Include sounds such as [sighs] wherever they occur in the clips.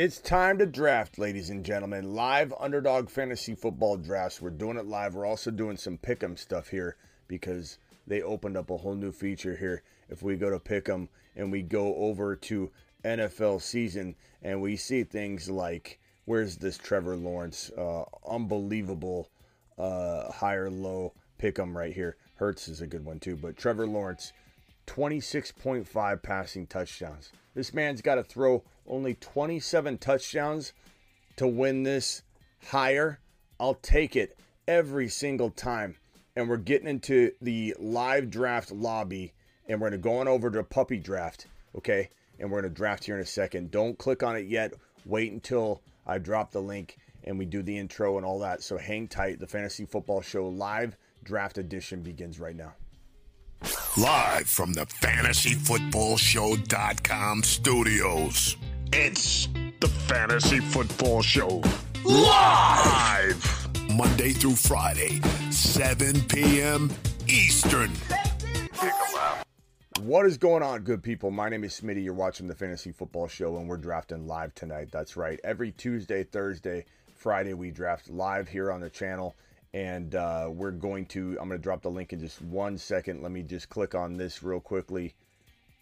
It's time to draft, ladies and gentlemen. Live underdog fantasy football drafts. We're doing it live. We're also doing some pick'em stuff here because they opened up a whole new feature here. If we go to pick'em and we go over to NFL season and we see things like where's this Trevor Lawrence uh, unbelievable uh, higher low pick'em right here. Hurts is a good one too, but Trevor Lawrence 26.5 passing touchdowns. This man's got to throw only 27 touchdowns to win this higher. I'll take it every single time. And we're getting into the live draft lobby and we're going to go on over to puppy draft, okay? And we're going to draft here in a second. Don't click on it yet. Wait until I drop the link and we do the intro and all that. So hang tight. The Fantasy Football Show live draft edition begins right now. Live from the fantasyfootballshow.com studios. It's the Fantasy Football Show. Live! Monday through Friday, 7 p.m. Eastern. What is going on, good people? My name is Smitty. You're watching the Fantasy Football Show, and we're drafting live tonight. That's right. Every Tuesday, Thursday, Friday, we draft live here on the channel. And uh, we're going to, I'm going to drop the link in just one second. Let me just click on this real quickly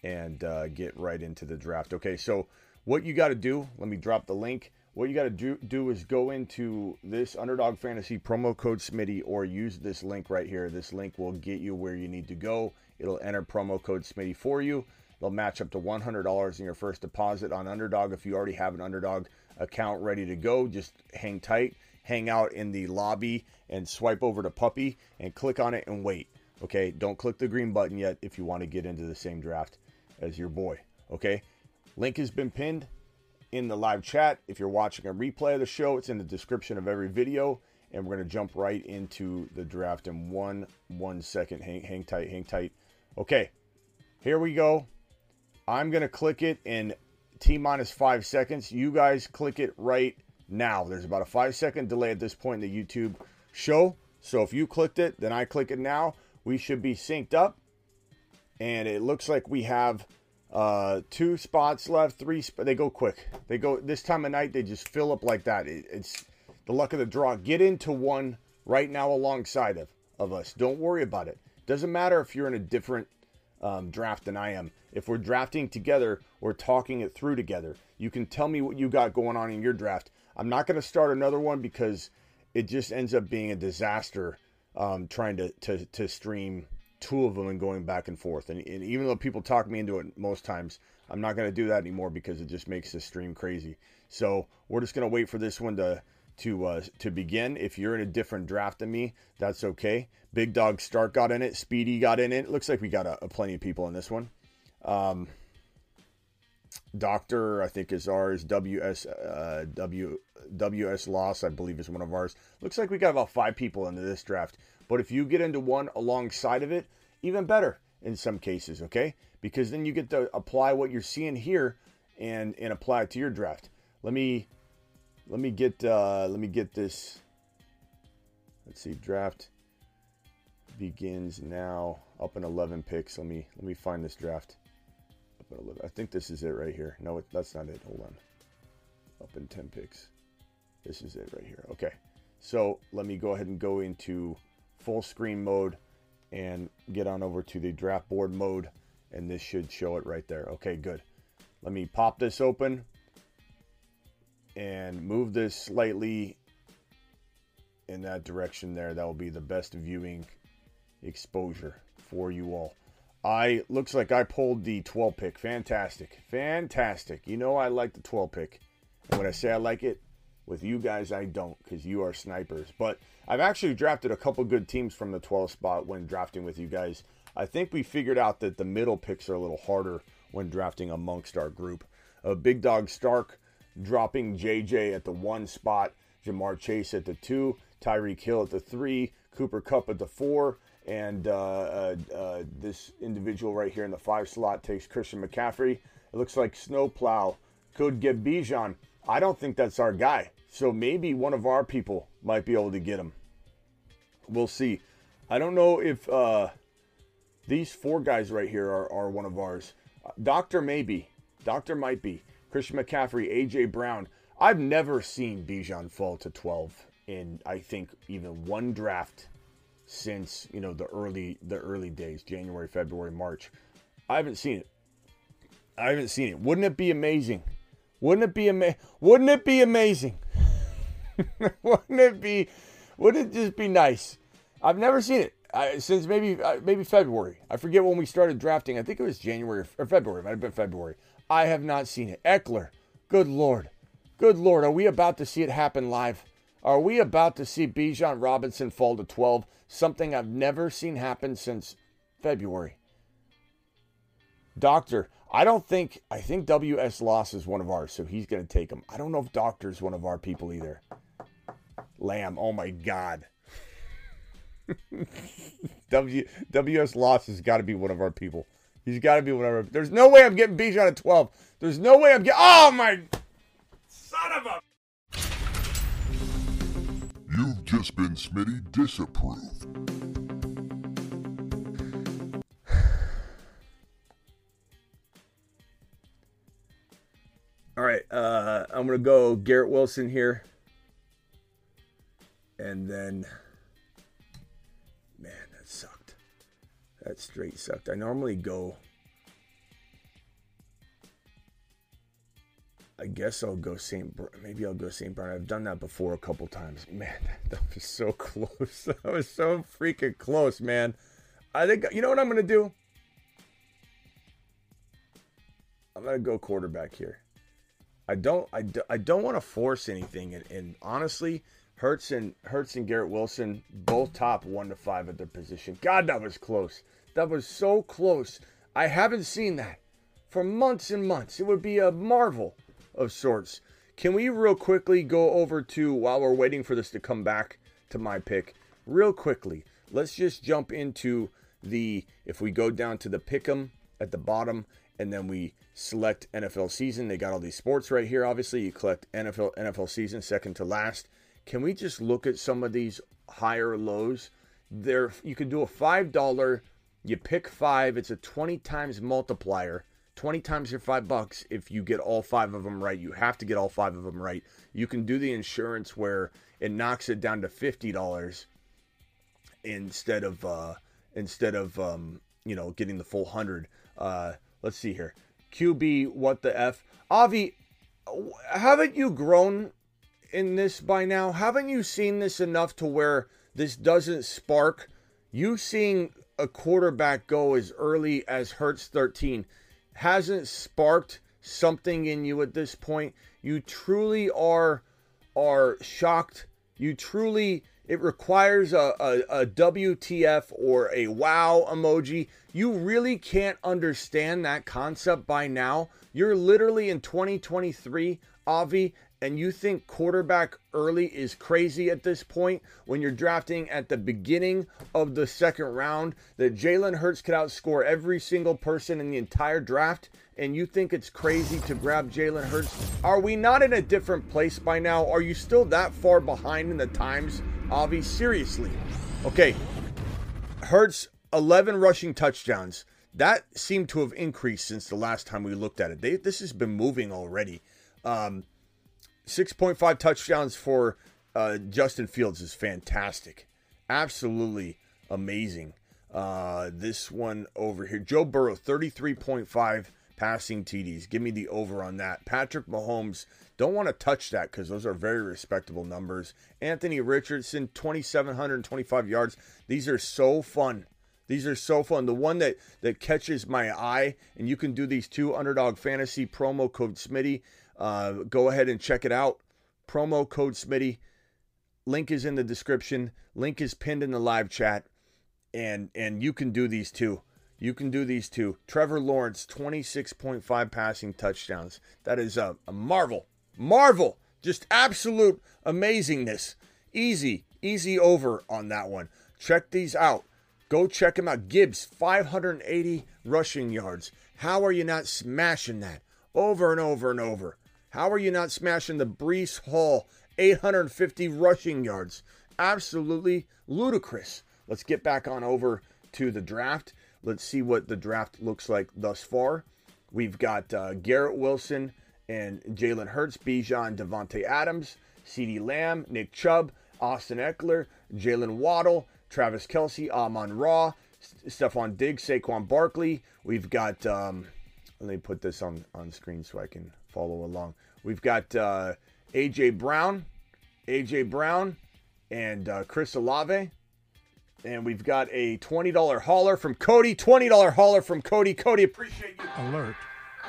and uh, get right into the draft. Okay, so what you got to do, let me drop the link. What you got to do, do is go into this Underdog Fantasy promo code Smitty or use this link right here. This link will get you where you need to go. It'll enter promo code Smitty for you. They'll match up to $100 in your first deposit on Underdog. If you already have an Underdog account ready to go, just hang tight, hang out in the lobby and swipe over to Puppy and click on it and wait. Okay, don't click the green button yet if you want to get into the same draft as your boy. Okay, Link has been pinned in the live chat. If you're watching a replay of the show, it's in the description of every video. And we're going to jump right into the draft in one one second. Hang, hang tight, hang tight. Okay, here we go. I'm going to click it in T minus five seconds. You guys click it right now. There's about a five second delay at this point in the YouTube show. So if you clicked it, then I click it now. We should be synced up. And it looks like we have uh, two spots left, three. Sp- they go quick. They go this time of night. They just fill up like that. It, it's the luck of the draw. Get into one right now alongside of of us. Don't worry about it. Doesn't matter if you're in a different um, draft than I am. If we're drafting together, we're talking it through together. You can tell me what you got going on in your draft. I'm not going to start another one because it just ends up being a disaster um, trying to, to to stream two of them and going back and forth. And, and even though people talk me into it most times, I'm not going to do that anymore because it just makes the stream crazy. So we're just going to wait for this one to to uh, to begin. If you're in a different draft than me, that's okay. Big Dog Stark got in it. Speedy got in it. Looks like we got a, a plenty of people in this one. Um, Doctor, I think is ours. WS uh, W WS Loss, I believe, is one of ours. Looks like we got about five people into this draft. But if you get into one alongside of it, even better in some cases, okay? Because then you get to apply what you're seeing here and and apply it to your draft. Let me let me get uh, let me get this. Let's see, draft begins now. Up in 11 picks. Let me let me find this draft. Up in 11. I think this is it right here. No, it, that's not it. Hold on. Up in 10 picks. This is it right here. Okay. So let me go ahead and go into full screen mode and get on over to the draft board mode and this should show it right there. Okay, good. Let me pop this open and move this slightly in that direction there. That will be the best viewing exposure for you all. I looks like I pulled the 12 pick. Fantastic. Fantastic. You know I like the 12 pick. And when I say I like it, with you guys I don't because you are snipers. But I've actually drafted a couple good teams from the 12 spot when drafting with you guys. I think we figured out that the middle picks are a little harder when drafting amongst our group. Uh, Big Dog Stark dropping JJ at the one spot, Ja'Marr Chase at the two, Tyreek Hill at the three, Cooper Kupp at the four, and uh, uh, uh, this individual right here in the five slot takes Christian McCaffrey. It looks like Snowplow could get Bijan. I don't think that's our guy. So maybe one of our people might be able to get him. We'll see. I don't know if uh, these four guys right here are, are one of ours. Doctor maybe. Doctor might be. Christian McCaffrey, AJ Brown. I've never seen Bijan fall to 12 in I think even one draft since, you know, the early the early days, January, February, March. I haven't seen it. I haven't seen it. Wouldn't it be amazing? Wouldn't it be ama- Wouldn't it be amazing? [laughs] wouldn't it be wouldn't it just be nice? I've never seen it. I, since maybe uh, maybe February. I forget when we started drafting. I think it was January or February. It might have been February. I have not seen it. Ekeler, good lord, good lord. Are we about to see it happen live? Are we about to see Bijan Robinson fall to 12? Something I've never seen happen since February. Doctor, I don't think I think WS Loss is one of ours, so he's going to take him. I don't know if Doctor's one of our people either. Lamb, oh my god. [laughs] W WS Loss has got to be one of our people. He's got to be one of our. There's no way I'm getting Bijan at 12. There's no way I'm getting. Oh my son of a. just been Smitty disapproved. [sighs] All right, uh, I'm gonna go Garrett Wilson here, and then, man, that sucked. That straight sucked. I normally go. I guess I'll go St. Br- maybe I'll go St. Brown. I've done that before a couple times. Man, [laughs] that was so close. [laughs] That was so freaking close, man. I think you know what I'm gonna do. I'm gonna go quarterback here. I don't I, do, I don't want to force anything and, and honestly Hurts and Hurts and Garrett Wilson both top 1 to 5 at their position. God that was close. That was so close. I haven't seen that for months and months. It would be a marvel of sorts. Can we real quickly go over to while we're waiting for this to come back to my pick real quickly. Let's just jump into the if we go down to the pick'em at the bottom and then we select NFL season. They got all these sports right here. Obviously, you collect NFL NFL season second to last. Can we just look at some of these higher lows? There, you can do a five dollar. You pick five. It's a twenty times multiplier. 20 times your five bucks if you get all five of them right. You have to get all five of them right. You can do the insurance where it knocks it down to $50 instead of, uh, instead of, um, you know, getting the full hundred. Uh, let's see here. QB, what the F? Avi, haven't you grown in this by now? Haven't you seen this enough to where this doesn't spark? You seeing a quarterback go as early as Hurts 13 hasn't sparked something in you at this point. You truly are are shocked. You truly it requires a, a, a, WTF or a wow emoji. You really can't understand that concept by now. You're literally in 2023, Avi, and you think quarterback early is crazy at this point when you're drafting at the beginning of the second round that Jalen Hurts could outscore every single person in the entire draft and you think it's crazy to grab Jalen Hurts? Are we not in a different place by now? Are you still that far behind in the times, Avi? Seriously. Okay. Hurts 11 rushing touchdowns. That seemed to have increased since the last time we looked at it. They, this has been moving already. Um, 6.5 touchdowns for uh, Justin Fields is fantastic. Absolutely amazing. Uh, this one over here, Joe Burrow, 33.5 passing TDs. Give me the over on that. Patrick Mahomes, don't want to touch that because those are very respectable numbers. Anthony Richardson, 2,725 yards. These are so fun. These are so fun. The one that, that catches my eye, and you can do these two underdog fantasy promo code Smitty. Uh, go ahead and check it out. Promo code Smitty. Link is in the description. Link is pinned in the live chat. And and you can do these too. You can do these two. Trevor Lawrence, 26.5 passing touchdowns. That is a, a marvel. Marvel. Just absolute amazingness. Easy, easy over on that one. Check these out. Go check him out. Gibbs, 580 rushing yards. How are you not smashing that over and over and over? How are you not smashing the Breece Hall, 850 rushing yards? Absolutely ludicrous. Let's get back on over to the draft. Let's see what the draft looks like thus far. We've got uh, Garrett Wilson and Jalen Hurts, Bijan, Davante Adams, CeeDee Lamb, Nick Chubb, Austin Ekeler, Jalen Waddle, Travis Kelce, Amon Ra, Stefon Diggs, Saquon Barkley. We've got, um, let me put this on, on screen so I can follow along. We've got uh, A.J. Brown, A.J. Brown, and uh, Chris Olave. And we've got a $20 hauler from Cody. $20 hauler from Cody. Cody, appreciate you. Alert.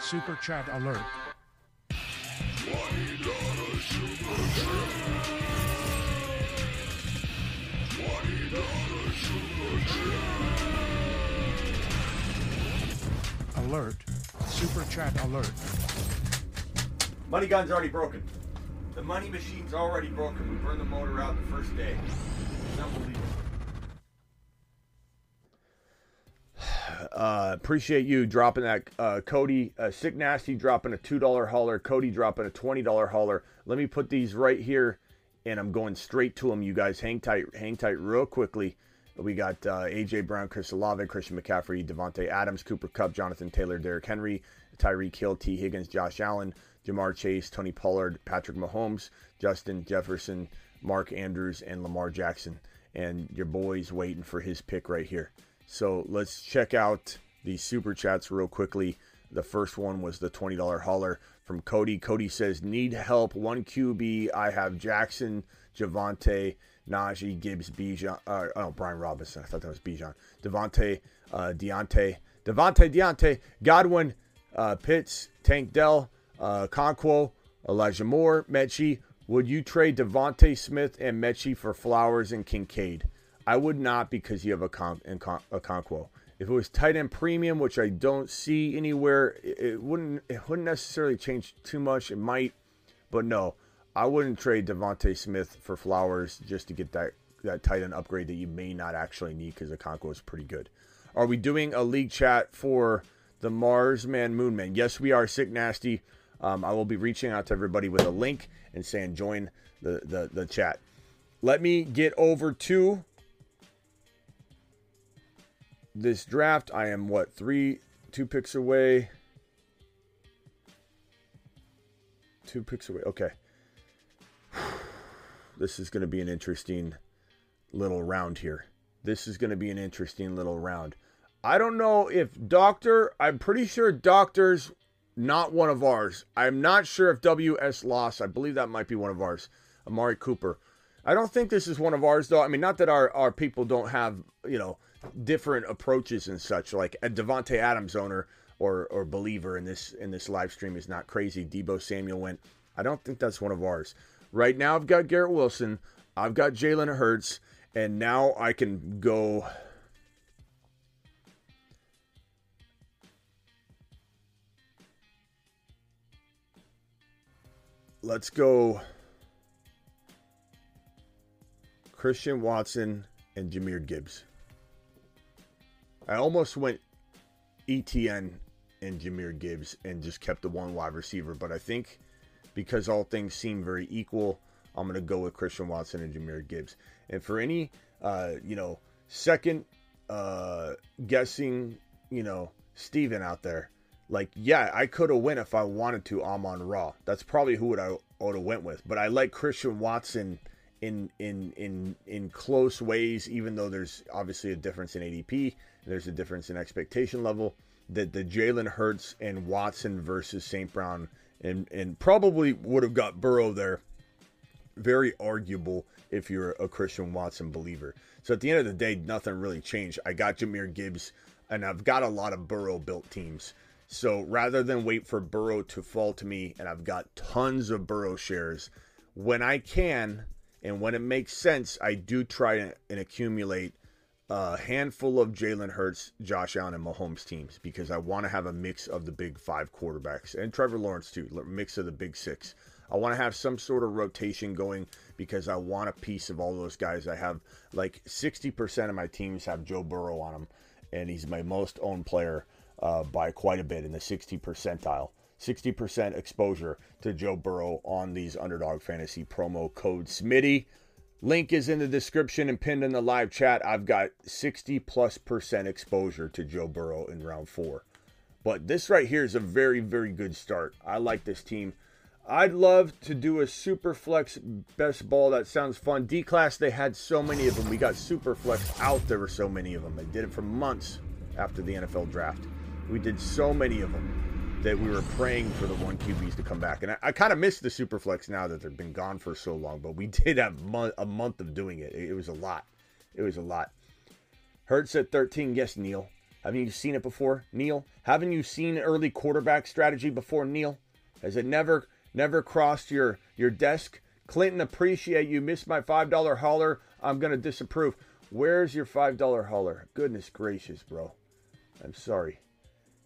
Super chat alert. Alert. Super chat alert. Money gun's already broken. The money machine's already broken. We burned the motor out the first day. It's unbelievable. [sighs] Uh, appreciate you dropping that, uh, Cody. Uh, Sick Nasty dropping a two dollar hauler. Cody dropping a twenty dollar hauler. Let me put these right here, and I'm going straight to them. You guys, hang tight, hang tight, real quickly. We got uh, AJ Brown, Chris Olave, Christian McCaffrey, Davante Adams, Cooper Kupp, Jonathan Taylor, Derrick Henry, Tyreek Hill, Tee Higgins, Josh Allen, Ja'Marr Chase, Tony Pollard, Patrick Mahomes, Justin Jefferson, Mark Andrews, and Lamar Jackson. And your boy's waiting for his pick right here. So let's check out the super chats real quickly. The first one was the $20 hauler from Cody. Cody says, Need help. One QB. I have Jackson, Javonte, Najee, Gibbs, Bijan. Uh, oh, Brian Robinson. I thought that was Bijan. Devontae, uh, Deontay. Devontae, Deontay, Godwin, uh, Pitts, Tank Dell, uh, Conquo, Elijah Moore, Metchie. Would you trade DeVonta Smith and Metchie for Flowers and Kincaid? I would not because you have a, con- a Conquo. If it was tight end premium, which I don't see anywhere, it, it wouldn't it wouldn't necessarily change too much. It might, but no, I wouldn't trade DeVonta Smith for Flowers just to get that that tight end upgrade that you may not actually need because the Conquo is pretty good. Are we doing a league chat for the Mars Man Moon Man? Yes, we are. Sick Nasty. Um, I will be reaching out to everybody with a link and saying join the, the, the chat. Let me get over to this draft. I am what three, two picks away. Two picks away. Okay. This is going to be an interesting little round here. This is going to be an interesting little round. I don't know if Doctor, I'm pretty sure Doctor's not one of ours. I'm not sure if WS lost. I believe that might be one of ours. Amari Cooper. I don't think this is one of ours, though. I mean, not that our, our people don't have, you know, different approaches and such. Like a Davante Adams owner or or believer in this in this live stream is not crazy. Deebo Samuel went. I don't think that's one of ours. Right now, I've got Garrett Wilson. I've got Jalen Hurts, and now I can go. Let's go. Christian Watson and Jahmyr Gibbs. I almost went ETN and Jahmyr Gibbs and just kept the one wide receiver, but I think because all things seem very equal, I'm going to go with Christian Watson and Jahmyr Gibbs. And for any, uh, you know, second uh, guessing, you know, Steven out there, like, yeah, I could have went if I wanted to Amon Ra. That's probably who would I would have went with. But I like Christian Watson in in in in close ways, even though there's obviously a difference in ADP. There's a difference in expectation level. That the Jalen Hurts and Watson versus St. Brown and and probably would have got Burrow there. Very arguable if you're a Christian Watson believer. So at the end of the day, nothing really changed. I got Jahmyr Gibbs, and I've got a lot of Burrow built teams. So rather than wait for Burrow to fall to me, and I've got tons of Burrow shares, when I can and when it makes sense, I do try and accumulate a handful of Jalen Hurts, Josh Allen, and Mahomes teams because I want to have a mix of the big five quarterbacks and Trevor Lawrence too, mix of the big six. I want to have some sort of rotation going because I want a piece of all those guys. I have like 60% of my teams have Joe Burrow on them, and he's my most owned player uh, by quite a bit in the 60 percentile. 60% exposure to Joe Burrow on these underdog fantasy promo code Smitty. Link is in the description and pinned in the live chat. I've got 60 plus percent exposure to Joe Burrow in round four. But this right here is a very, very good start. I like this team. I'd love to do a super flex best ball. That sounds fun. D class, they had so many of them. We got super flex out. There were so many of them. They did it for months after the NFL draft. We did so many of them that we were praying for the one QBs to come back. And I, I kind of miss the super flex now that they've been gone for so long. But we [laughs] did have a month of doing it. it. It was a lot. It was a lot. Hurts at 13. Yes, Neil. Haven't you seen it before, Neil? Haven't you seen early quarterback strategy before, Neil? Has it never never crossed your your desk? Clinton, appreciate you. Missed my five dollar holler. I'm gonna disapprove. Where's your five dollar holler? Goodness gracious, bro. I'm sorry.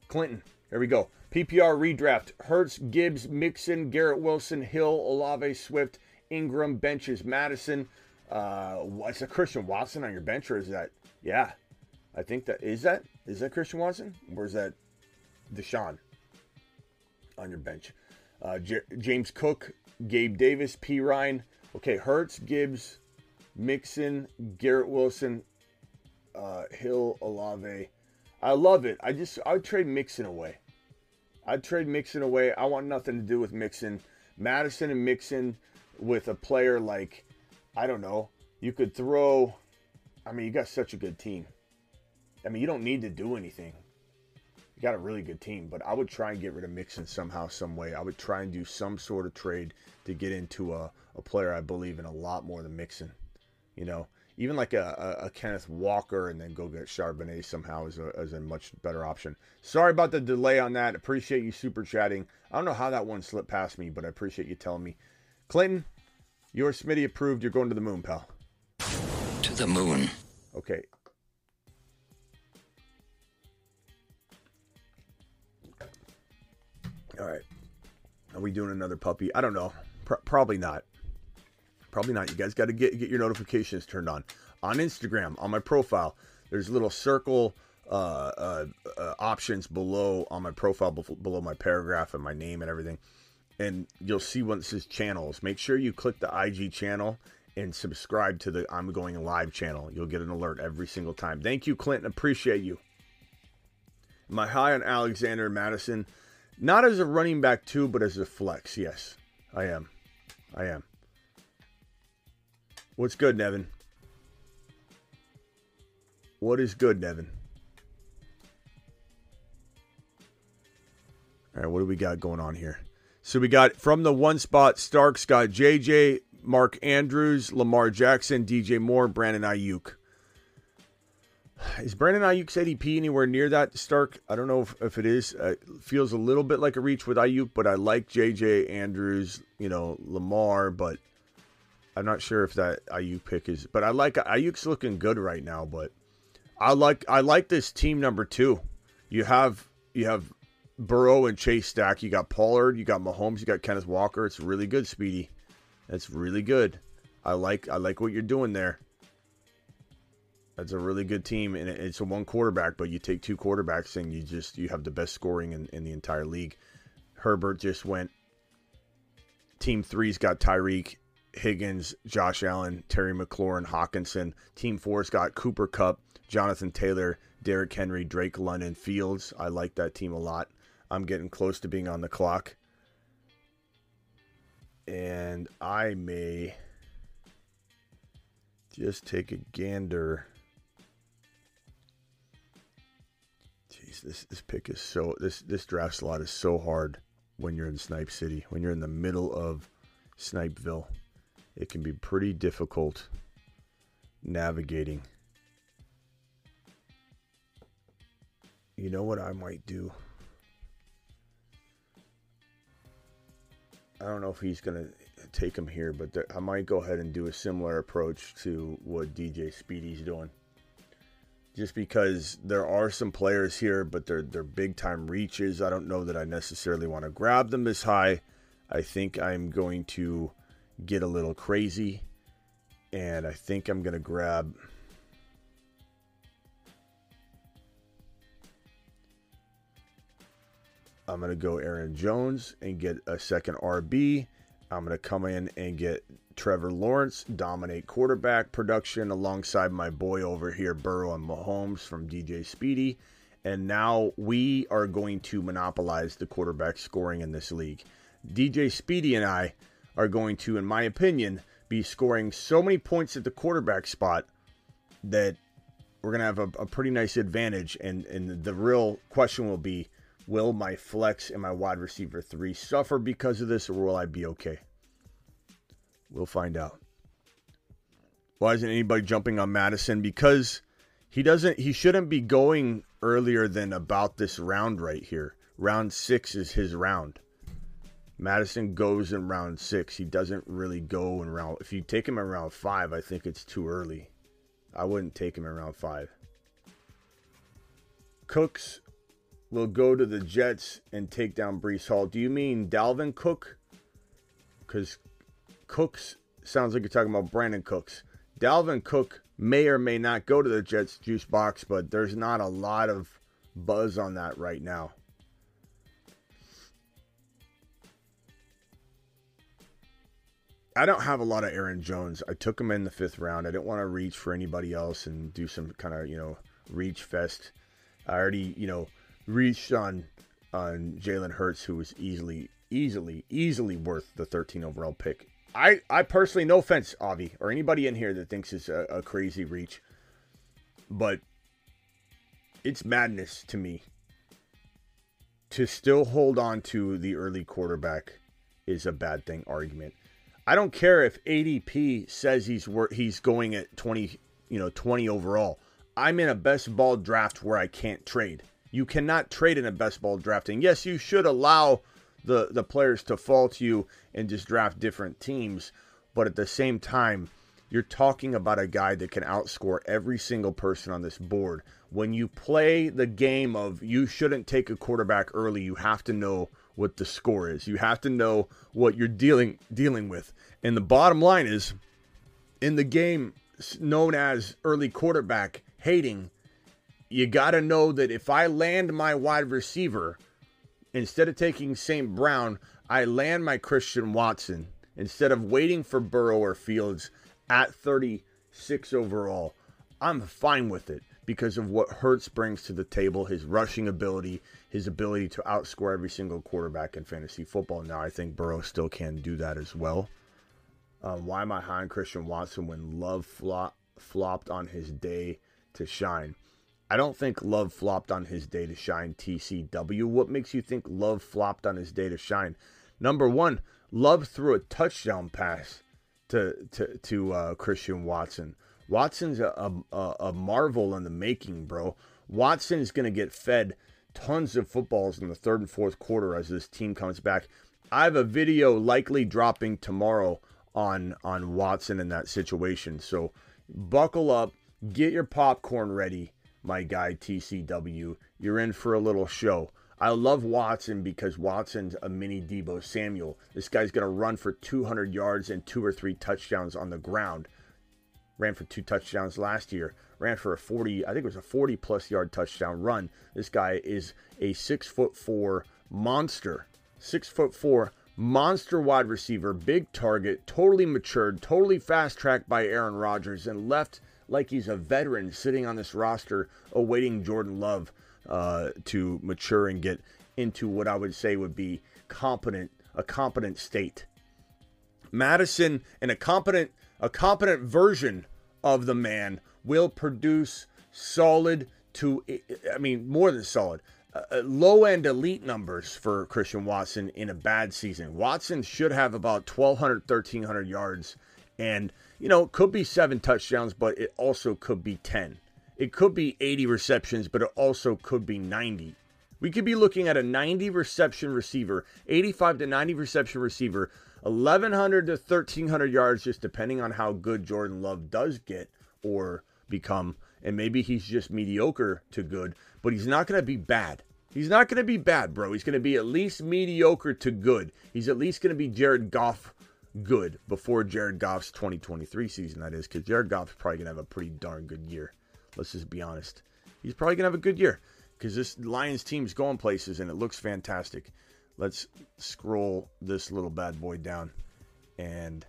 Clinton, here we go. PPR redraft. Hurts, Gibbs, Mixon, Garrett Wilson, Hill, Olave, Swift, Ingram, benches, Mattison. Uh, what's a Christian Watson on your bench, or is that? Yeah, I think that is that is that Christian Watson or is that Deshaun on your bench? Uh, J- James Cook, Gabe Davis, P Ryan. Okay, Hurts, Gibbs, Mixon, Garrett Wilson, uh, Hill, Olave. I love it. I just I would trade Mixon away. I'd trade Mixon away. I want nothing to do with Mixon. Mattison and Mixon with a player like I don't know. You could throw. I mean, you got such a good team. I mean, you don't need to do anything. You got a really good team, but I would try and get rid of Mixon somehow, some way. I would try and do some sort of trade to get into a, a player I believe in a lot more than Mixon. You know, even like a, a, a Kenneth Walker and then go get Charbonnet somehow is a, is a much better option. Sorry about the delay on that. Appreciate you super chatting. I don't know how that one slipped past me, but I appreciate you telling me. Clinton, your Smitty approved. You're going to the moon, pal. To the moon. Okay. All right. Are we doing another puppy? I don't know. Pro- probably not. Probably not. You guys got to get get your notifications turned on. On Instagram, on my profile, there's little circle uh, uh, uh, options below on my profile, below my paragraph and my name and everything. And you'll see what says channels. Make sure you click the IG channel and subscribe to the I'm Going Live channel. You'll get an alert every single time. Thank you, Clinton. Appreciate you. My high on Alexander Mattison, not as a running back too, but as a flex. Yes, I am. I am. What's good, Nevin? What is good, Nevin? All right, what do we got going on here? So we got from the one spot, Starks got JJ, Mark Andrews, Lamar Jackson, DJ Moore, Brandon Aiyuk. Is Brandon Aiyuk's ADP anywhere near that, Stark? I don't know if, if it is. Uh, it feels a little bit like a reach with Aiyuk, but I like JJ, Andrews, you know, Lamar, but I'm not sure if that IU pick is. But I like IU's looking good right now, but I like I like this team number two. You have you have Burrow and Chase Stack. You got Pollard. You got Mahomes. You got Kenneth Walker. It's really good, Speedy. That's really good. I like I like what you're doing there. That's a really good team, and it's a one quarterback. But you take two quarterbacks, and you just you have the best scoring in, in the entire league. Herbert just went. Team three's got Tyreek, Higgins, Josh Allen, Terry McLaurin, Hockenson. Team four's got Cooper Kupp, Jonathan Taylor, Derrick Henry, Drake London, Fields. I like that team a lot. I'm getting close to being on the clock. And I may just take a gander. Jeez, this, this pick is so this this draft slot is so hard when you're in Snipe City. When you're in the middle of Snipeville. It can be pretty difficult navigating. You know what I might do? I don't know if he's going to take him here, but there, I might go ahead and do a similar approach to what DJ Speedy's doing. Just because there are some players here, but they're they're big time reaches. I don't know that I necessarily want to grab them this high. I think I'm going to get a little crazy, and I think I'm going to grab. I'm going to go Aaron Jones and get a second RB. I'm going to come in and get Trevor Lawrence, dominate quarterback production alongside my boy over here, Burrow and Mahomes from DJ Speedy. And now we are going to monopolize the quarterback scoring in this league. DJ Speedy and I are going to, in my opinion, be scoring so many points at the quarterback spot that we're going to have a, a pretty nice advantage. And, and the real question will be will my flex and my wide receiver three suffer because of this, or will I be okay? We'll find out. Why isn't anybody jumping on Mattison? Because he doesn't he shouldn't be going earlier than about this round right here. Round six is his round. Mattison goes in round six. He doesn't really go in round. If you take him in round five, I think it's too early. I wouldn't take him in round five. Cooks will go to the Jets and take down Breece Hall. Do you mean Dalvin Cook? Because Cooks sounds like you're talking about Brandin Cooks. Dalvin Cook may or may not go to the Jets juice box, but there's not a lot of buzz on that right now. I don't have a lot of Aaron Jones. I took him in the fifth round. I didn't want to reach for anybody else and do some kind of, you know, reach fest. I already, you know, reached on on Jalen Hurts, who was easily, easily, easily worth the 13 overall pick. I, I personally, no offense, Avi, or anybody in here that thinks it's a, a crazy reach, but it's madness to me to still hold on to the early quarterback is a bad thing argument. I don't care if ADP says he's he's going at 20, you know, 20 overall. I'm in a best ball draft where I can't trade. You cannot trade in a best ball drafting. Yes, you should allow the the players to fall to you and just draft different teams, but at the same time, you're talking about a guy that can outscore every single person on this board. When you play the game of you shouldn't take a quarterback early, you have to know what the score is. You have to know what you're dealing dealing with. And the bottom line is in the game known as early quarterback hating, you got to know that if I land my wide receiver instead of taking St. Brown, I land my Christian Watson instead of waiting for Burrow or Fields at 36 overall. I'm fine with it because of what Hurts brings to the table, his rushing ability, his ability to outscore every single quarterback in fantasy football. Now, I think Burrow still can do that as well. Um, why am I high on Christian Watson when Love flop, flopped on his day to shine? I don't think Love flopped on his day to shine, TCW. What makes you think Love flopped on his day to shine? Number one, Love threw a touchdown pass to to to uh, Christian Watson. Watson's a, a, a marvel in the making, bro. Watson is going to get fed tons of footballs in the third and fourth quarter as this team comes back. I have a video likely dropping tomorrow on on Watson in that situation. So buckle up, get your popcorn ready my guy TCW. You're in for a little show. I love Watson because Watson's a mini Deebo Samuel. This guy's going to run for 200 yards and two or three touchdowns on the ground. Ran for two touchdowns last year. Ran for a 40, I think it was a 40 plus yard touchdown run. This guy is a six foot four monster. Six foot four monster wide receiver, big target, totally matured, totally fast tracked by Aaron Rodgers, and left like he's a veteran sitting on this roster awaiting Jordan Love uh, to mature and get into what I would say would be competent a competent state. Madison and a competent a competent version of the man will produce solid to I mean more than solid uh, low end elite numbers for Christian Watson in a bad season. Watson should have about 1200 1300 yards and you know, it could be seven touchdowns, but it also could be 10. It could be 80 receptions, but it also could be 90. We could be looking at a 90 reception receiver, 85 to 90 reception receiver, 1100 to 1300 yards, just depending on how good Jordan Love does get or become. And maybe he's just mediocre to good, but he's not going to be bad. He's not going to be bad, bro. He's going to be at least mediocre to good. He's at least going to be Jared Goff good before Jared Goff's 2023 season, that is, because Jared Goff's probably going to have a pretty darn good year. Let's just be honest. He's probably going to have a good year because this Lions team's going places and it looks fantastic. Let's scroll this little bad boy down and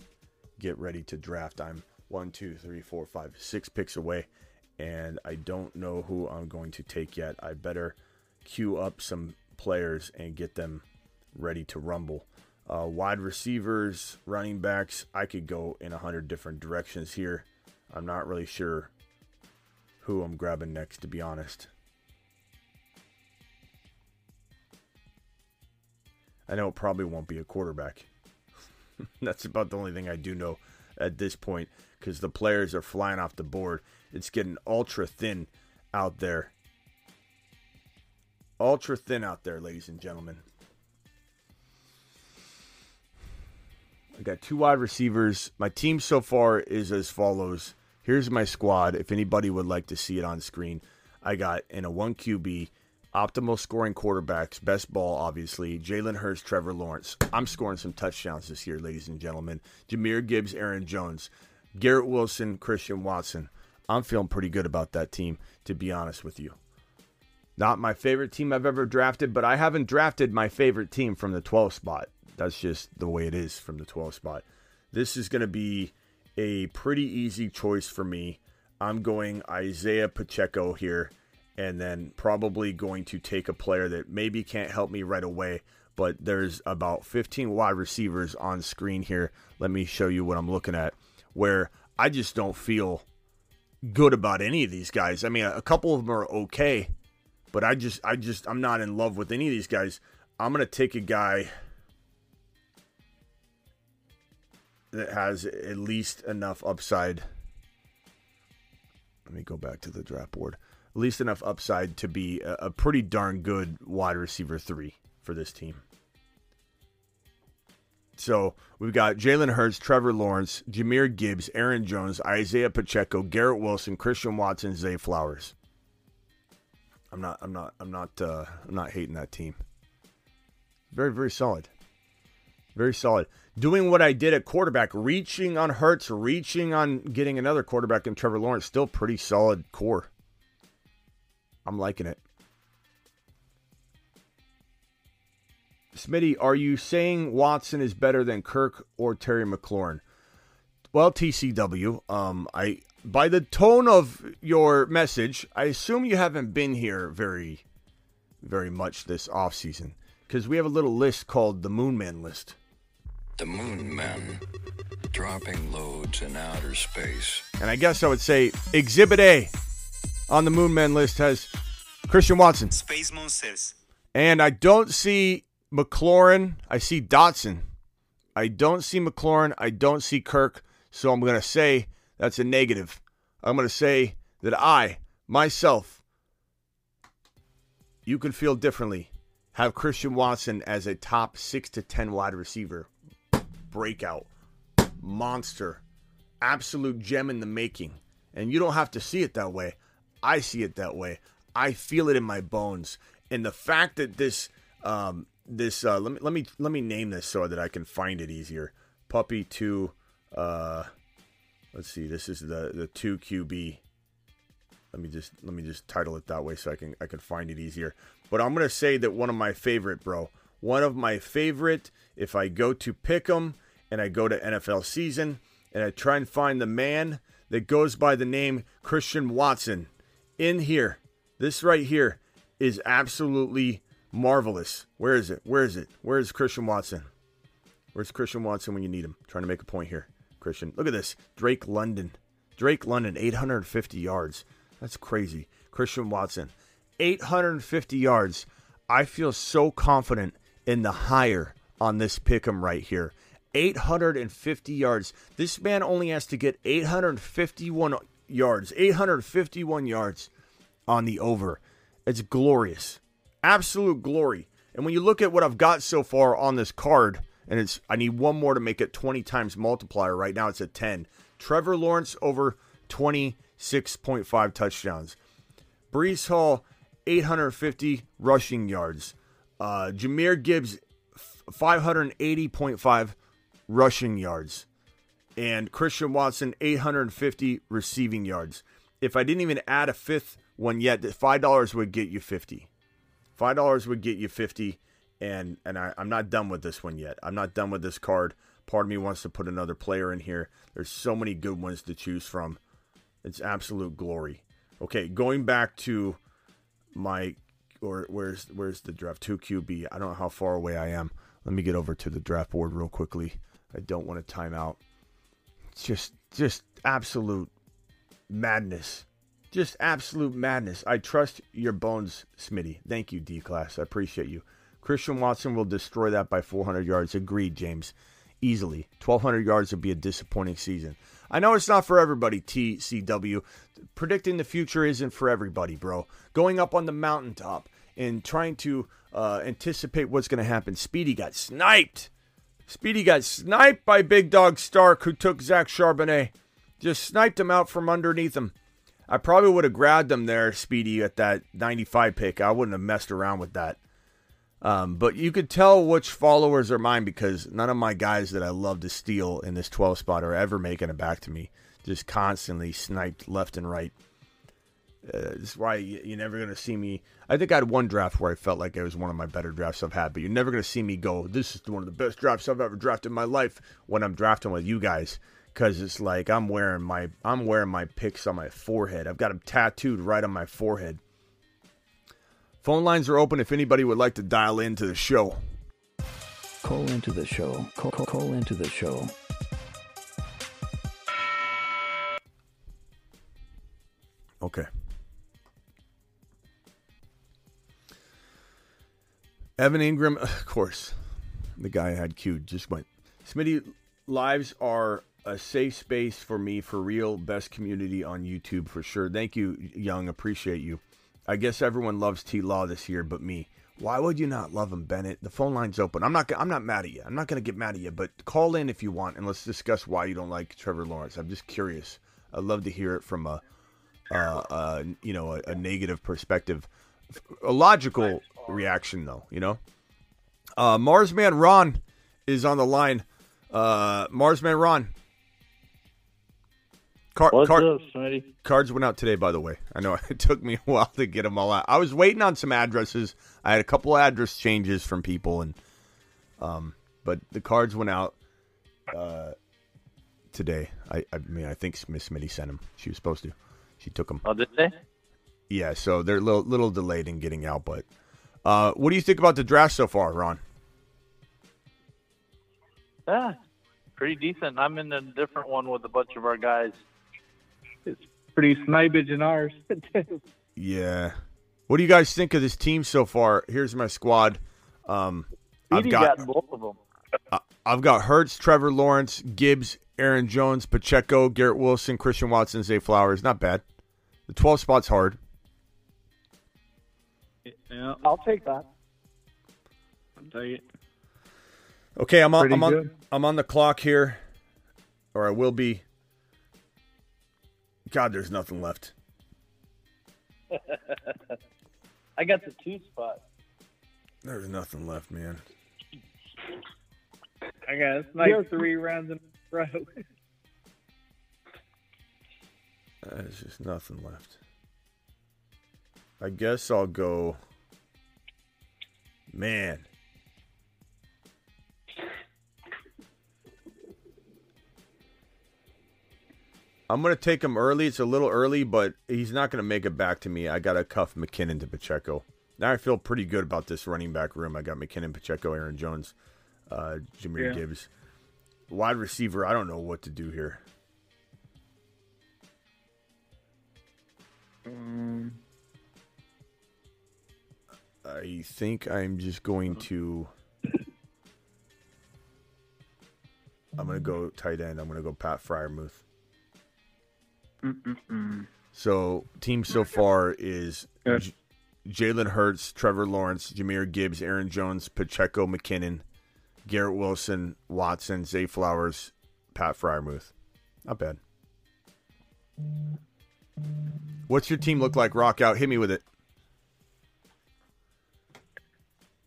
get ready to draft. I'm one, two, three, four, five, six picks away. and I don't know who I'm going to take yet. I better queue up some players and get them ready to rumble. Uh, wide receivers, running backs, I could go in a hundred different directions here. I'm not really sure who I'm grabbing next, to be honest. I know it probably won't be a quarterback. [laughs] That's about the only thing I do know at this point because the players are flying off the board. It's getting ultra thin out there. Ultra thin out there, ladies and gentlemen. I got two wide receivers. My team so far is as follows. Here's my squad. If anybody would like to see it on screen, I got in a 1 QB, optimal scoring quarterbacks, best ball, obviously, Jalen Hurts, Trevor Lawrence. I'm scoring some touchdowns this year, ladies and gentlemen. Jahmyr Gibbs, Aaron Jones, Garrett Wilson, Christian Watson. I'm feeling pretty good about that team, to be honest with you. Not my favorite team I've ever drafted, but I haven't drafted my favorite team from the 12 spot. That's just the way it is from the 12 spot. This is going to be a pretty easy choice for me. I'm going Isaiah Pacheco here, and then probably going to take a player that maybe can't help me right away, but there's about 15 wide receivers on screen here. Let me show you what I'm looking at, where I just don't feel good about any of these guys. I mean, a couple of them are okay, but I just, I just, I'm not in love with any of these guys. I'm gonna take a guy that has at least enough upside. Let me go back to the draft board. At least enough upside to be a, a pretty darn good wide receiver three for this team. So we've got Jalen Hurts, Trevor Lawrence, Jahmyr Gibbs, Aaron Jones, Isaiah Pacheco, Garrett Wilson, Christian Watson, Zay Flowers. I'm not. I'm not. I'm not. Uh, I'm not hating that team. Very, very solid. Very solid. Doing what I did at quarterback, reaching on Hurts, reaching on getting another quarterback in Trevor Lawrence. Still pretty solid core. I'm liking it. Smitty, are you saying Watson is better than Kirk or Terry McLaurin? Well, TCW, um, I by the tone of your message, I assume you haven't been here very, very much this off season because we have a little list called the Moon Man list. The Moon Men dropping loads in outer space. And I guess I would say Exhibit A on the Moon Man list has Christian Watson. Space Monsters. And I don't see McLaurin. I see Dotson. I don't see McLaurin. I don't see Kirk. So I'm going to say that's a negative. I'm going to say that I, myself, you can feel differently. Have Christian Watson as a top six to 10 wide receiver. Breakout. Monster. Absolute gem in the making. And you don't have to see it that way. I see it that way. I feel it in my bones. And the fact that this um, this uh, let me let me let me name this so that I can find it easier. Puppy two. Uh, let's see. This is the the two QB. Let me just let me just title it that way so I can I can find it easier. But I'm gonna say that one of my favorite, bro. One of my favorite. If I go to pick 'em and I go to NFL season and I try and find the man that goes by the name Christian Watson in here. This right here is absolutely marvelous. Where is it? Where is it? Where is Christian Watson? Where's Christian Watson when you need him? trying to make a point here. Christian, look at this. Drake London. Drake London, 850 yards. That's crazy. Christian Watson, 850 yards. I feel so confident in the higher on this pick 'em right here. 850 yards. This man only has to get 851 yards. 851 yards on the over. It's glorious. Absolute glory. And when you look at what I've got so far on this card, and it's I need one more to make it 20 times multiplier. Right now it's at 10. Trevor Lawrence over 26.5 touchdowns. Breece Hall 850 rushing yards. Uh, Jahmyr Gibbs 580.5 rushing yards. And Christian Watson 850 receiving yards. If I didn't even add a fifth one yet, $5 would get you 50. Five dollars would get you fifty, and and I, I'm not done with this one yet. I'm not done with this card. Part of me wants to put another player in here. There's so many good ones to choose from. It's absolute glory. Okay, going back to my or where's where's the draft two QB? I don't know how far away I am. Let me get over to the draft board real quickly. I don't want to time out. It's just just absolute madness. Just absolute madness. I trust your bones, Smitty. Thank you, D class. I appreciate you. Christian Watson will destroy that by 400 yards. Agreed, James. Easily. 1,200 yards would be a disappointing season. I know it's not for everybody, TCW. Predicting the future isn't for everybody, bro. Going up on the mountaintop and trying to uh, anticipate what's going to happen. Speedy got sniped. Speedy got sniped by Big Dog Stark, who took Zach Charbonnet. Just sniped him out from underneath him. I probably would have grabbed him there, Speedy, at that 95 pick. I wouldn't have messed around with that. Um, but you could tell which followers are mine because none of my guys that I love to steal in this 12 spot are ever making it back to me. Just constantly sniped left and right. Uh, this is why you, are never going to see me. I think I had one draft where I felt like it was one of my better drafts I've had, but you're never going to see me go, this is one of the best drafts I've ever drafted in my life when I'm drafting with you guys. Because it's like I'm wearing my I'm wearing my picks on my forehead. I've got them tattooed right on my forehead. Phone lines are open if anybody would like to dial into the show. Call into the show. Call, call, call into the show. Okay. Evan Engram, of course, the guy I had queued just went. Smitty, lives are a safe space for me for real. Best community on YouTube for sure. Thank you, Young. Appreciate you. I guess everyone loves T Law this year, but me. Why would you not love him, Bennett? The phone line's open. I'm not. I'm not mad at you. I'm not going to get mad at you, but call in if you want, and let's discuss why you don't like Trevor Lawrence. I'm just curious. I'd love to hear it from a, uh, uh, you know, a, a, negative perspective, a logical reaction though. You know, uh, Marsman Ron is on the line. Uh, Marsman Ron, Car- What's car- up, Smitty? Cards went out today, by the way. I know [laughs] it took me a while to get them all out. I was waiting on some addresses. I had a couple address changes from people, and um, but the cards went out uh, today. I, I mean, I think Miss Smitty sent them. She was supposed to. She took them. Oh, did they? Yeah, so they're a little, little delayed in getting out. But uh, what do you think about the draft so far, Ron? Yeah, pretty decent. I'm in a different one with a bunch of our guys pretty snipage in ours. [laughs] yeah. What do you guys think of this team so far? Here's my squad. Um, I've got, got, both of them. I've got Hurts, Trevor Lawrence, Gibbs, Aaron Jones, Pacheco, Garrett Wilson, Christian Watson, Zay Flowers. Not bad. The 12 spot's hard. Yeah, I'll take that. I'll take it. Okay, I'm on. I'm on. I'm on the clock here, or I will be God, there's nothing left. [laughs] I got the two spot. There's nothing left, man. I got it's like three rounds in a row. [laughs] There's just nothing left. I guess I'll go. Man. I'm going to take him early. It's a little early, but he's not going to make it back to me. I got to cuff McKinnon to Pacheco. Now I feel pretty good about this running back room. I got McKinnon, Pacheco, Aaron Jones, uh, Jahmyr yeah. Gibbs. Wide receiver, I don't know what to do here. Um, I think I'm just going to. I'm going to go tight end. I'm going to go Pat Freiermuth. Mm-mm-mm. So team so far is J- Jalen Hurts, Trevor Lawrence, Jahmyr Gibbs, Aaron Jones, Pacheco, McKinnon, Garrett Wilson, Watson, Zay Flowers, Pat Freiermuth. Not bad. What's your team look like? Rock out. Hit me with it.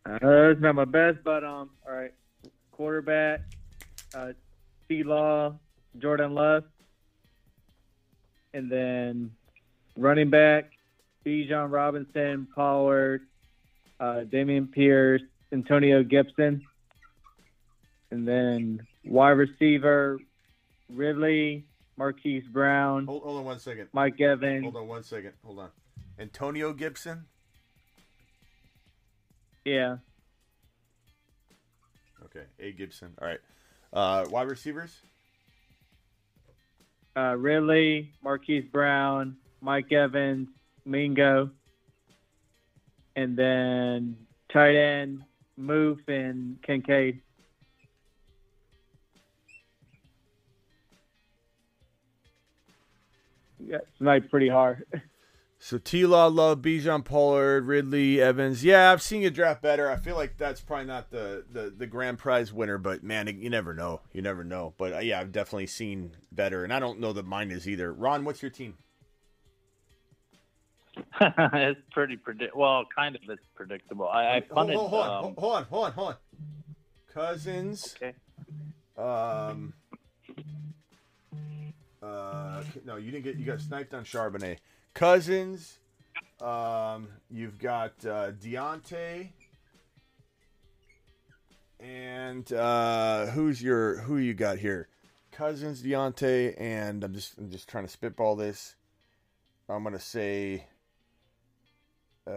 Uh, it's not my best, but um, all right. Quarterback, uh, T. Law, Jordan Love, and then running back, Bijan Robinson, Pollard, uh, Dameon Pierce, Antonio Gibson, and then wide receiver, Ridley, Marquise Brown, Hold, hold on one second. Mike Evans. Hold on one second. Hold on. Antonio Gibson. Yeah. Okay, A Gibson. All right. Uh, wide receivers. Uh, Ridley, Marquise Brown, Mike Evans, Mingo, and then tight end, Moof and Kincaid. Yeah, sniped pretty hard. [laughs] So T Law, Love, Bijan Pollard, Ridley, Evans. Yeah, I've seen you draft better. I feel like that's probably not the, the, the grand prize winner, but man, you never know. You never know. But uh, yeah, I've definitely seen better, and I don't know that mine is either. Ron, what's your team? [laughs] it's pretty predict. Well, kind of. It's predictable. I, I hold, punted. hold, hold on, um, hold on, hold on, hold on. Cousins. okay. Um. Uh, no, you didn't get. You got sniped on Charbonnet. Cousins. Um, you've got uh, Diontae. And uh, who's your who you got here? Cousins, Diontae, and I'm just I'm just trying to spitball this. I'm gonna say. Uh,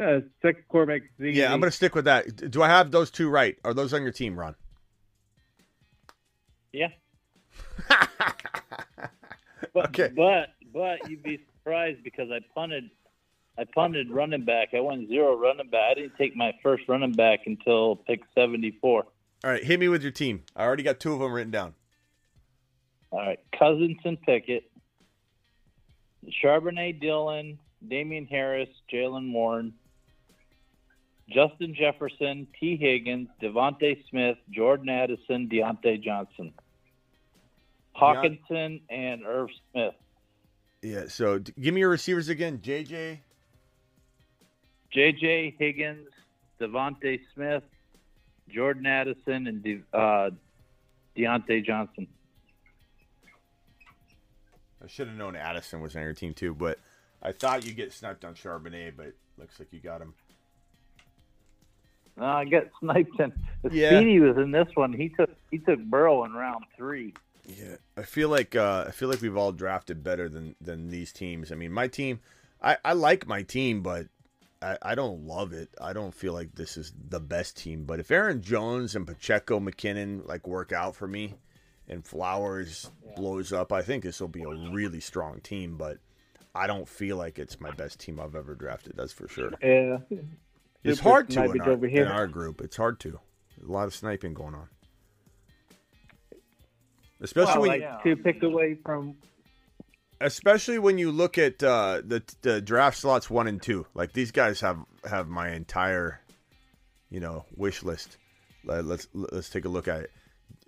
Uh, second quarterback. is yeah, I'm gonna stick with that. Do I have those two right? Are those on your team, Ron? Yeah. [laughs] But, Okay. But but you'd be surprised because I punted. I punted running back. I went zero running back. I didn't take my first running back until pick seventy four. All right, hit me with your team. I already got two of them written down. All right, Cousins and Pickett, Charbonnet, Dillon, Damien Harris, Jaylen Warren, Justin Jefferson, T. Higgins, DeVonta Smith, Jordan Addison, Diontae Johnson, Hockenson, and Irv Smith. Yeah. So d- give me your receivers again. JJ. J.J. Higgins, DeVonta Smith, Jordan Addison, and De- uh, Diontae Johnson. I should have known Addison was on your team too, but I thought you'd get sniped on Charbonnet, but looks like you got him. No, I got sniped in. Yeah. Speedy was in this one. He took he took Burrow in round three. Yeah, I feel like uh, I feel like we've all drafted better than than these teams. I mean, my team, I, I like my team, but I, I don't love it. I don't feel like this is the best team. But if Aaron Jones and Pacheco, McKinnon like work out for me, and Flowers blows up, I think this will be a really strong team. But I don't feel like it's my best team I've ever drafted. That's for sure. Yeah. It's hard to in our, in our group. It's hard to. There's a lot of sniping going on. Especially Well, when like you, yeah. two picks away from especially when you look at uh, the the draft slots one and two. Like these guys have have my entire, you know, wish list. Let- Let's let's take a look at it.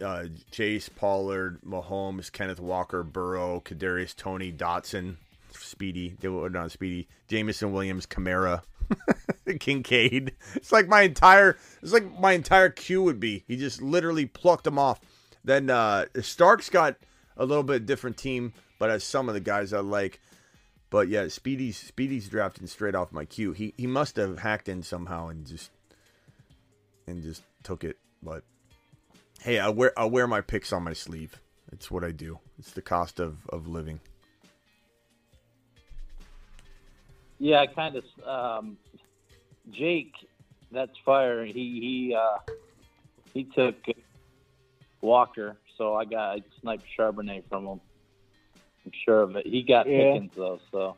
Uh, Chase, Pollard, Mahomes, Kenneth Walker, Burrow, Kadarius, Toney, Dotson, Speedy. They were not Speedy. Jameson Williams, Kamara, [laughs] [laughs] Kincaid. It's like my entire. It's like my entire queue would be. He just literally plucked them off. Then uh, Stark's got a little bit different team, but as some of the guys I like. But yeah, Speedy's Speedy's drafting straight off my queue. He he must have hacked in somehow and just and just took it. But hey, I wear I wear my picks on my sleeve. It's what I do. It's the cost of of living. Yeah, I kind of um, Jake. That's fire. He he uh, he took Walker, so I got I sniped Charbonnet from him. I'm sure of it. He got Yeah. Pickens though, so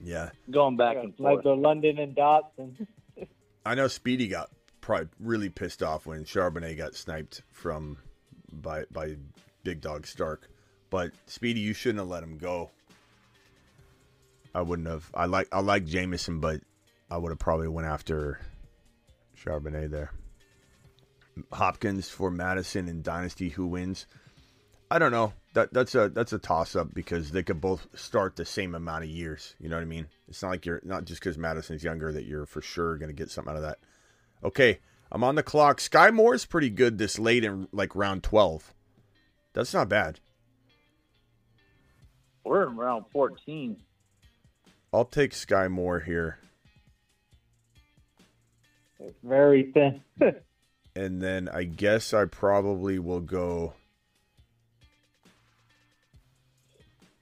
Yeah, going back and forth. like the London and Dotson. [laughs] I know Speedy got probably really pissed off when Charbonnet got sniped from by by Big Dog Stark. But Speedy, you shouldn't have let him go. I wouldn't have. I like I like Jameson, but I would have probably went after Charbonnet there. Hopkins for Madison and Dynasty. Who wins? I don't know. That that's a that's a toss up because they could both start the same amount of years. You know what I mean? It's not like you're not just because Madison's younger that you're for sure going to get something out of that. Okay, I'm on the clock. Sky Moore's pretty good this late in like round 12. That's not bad. We're in round 14. I'll take Sky Moore here. It's very thin. [laughs] and then I guess I probably will go.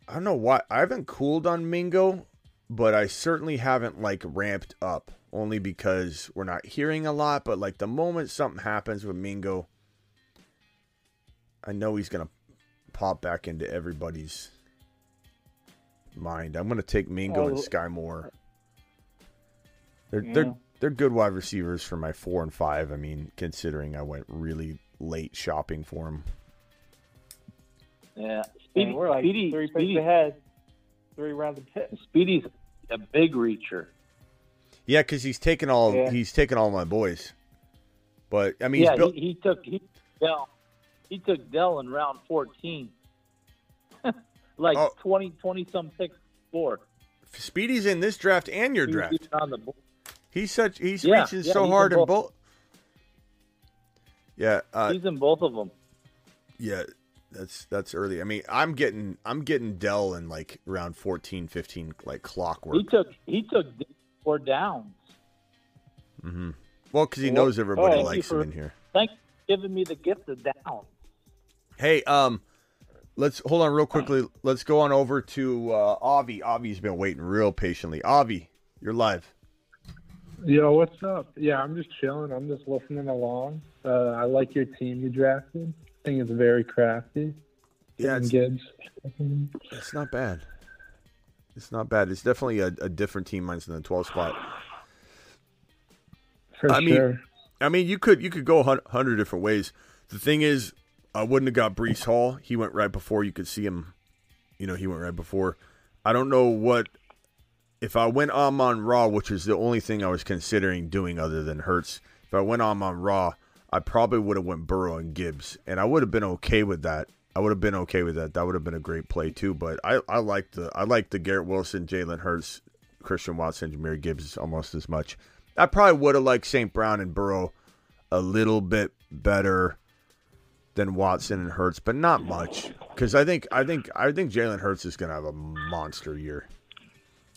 I don't know why I haven't cooled on Mingo, but I certainly haven't like ramped up. Only because we're not hearing a lot, but like the moment something happens with Mingo, I know he's gonna pop back into everybody's mind. I'm gonna take Mingo and Oh. Sky Moore. They're Yeah. they're they're good wide receivers for my four and five. I mean, considering I went really late shopping for them. Yeah, And Speedy, we're like Speedy, three picks Speedy, ahead, three rounds ahead. Speedy's a big reacher. Yeah, because he's taken all Yeah. he's taken all my boys. But I mean, he's yeah, built, he, he took he Dell. He took Dell in round fourteen. [laughs] like Oh. twenty, twenty 20 some picks before. Speedy's in this draft and your He draft. even on the board. He's such he's Yeah, reaching yeah, so he's hard in both. both. Yeah, uh, He's in both of them. yeah, that's that's early. I mean, I'm getting I'm getting Dell in like around 14, 15, like clockwork. He took he took four downs. hmm Well, because he Well, knows everybody you likes him for- in here. Thanks for giving me the gift of down. Hey, um, let's hold on real quickly. [clears throat] Let's go on over to uh, Avi. Avi's been waiting real patiently. Avi, you're live. Yo, what's up? Yeah, I'm just chilling. I'm just listening along. Uh, I like your team you drafted. I think it's very crafty. Yeah, it's, Gibbs. it's not bad. It's not bad. It's definitely a, a different team mine's in the 12 spot. For I mean- I mean, you could you could go a hundred different ways. The thing is, I wouldn't have got Breece Hall. He went right before you could see him. You know, he went right before. I don't know what if I went um Amon-Ra, which is the only thing I was considering doing other than Hurts. If I went um Amon-Ra, I probably would have went Burrow and Gibbs, and I would have been okay with that. I would have been okay with that. That would have been a great play too. But I I like the I like the Garrett Wilson, Jalen Hurts, Christian Watson, Jahmyr Gibbs almost as much. I probably would have liked St. Brown and Burrow a little bit better than Watson and Hurts, but not much. Because I think I think I think Jalen Hurts is going to have a monster year,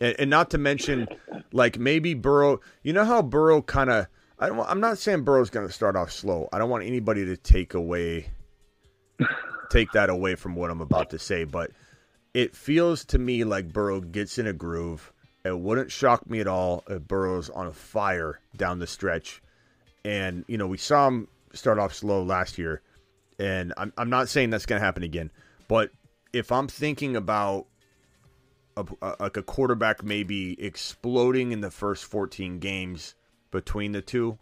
and, and not to mention, like maybe Burrow. You know how Burrow kind of. I don't. I'm not saying Burrow's going to start off slow. I don't want anybody to take away, take that away from what I'm about to say, but it feels to me like Burrow gets in a groove. It wouldn't shock me at all if Burrow's on a fire down the stretch. And, you know, we saw him start off slow last year. And I'm, I'm not saying that's going to happen again. But if I'm thinking about a, a, like a quarterback maybe exploding in the first 14 games between the two,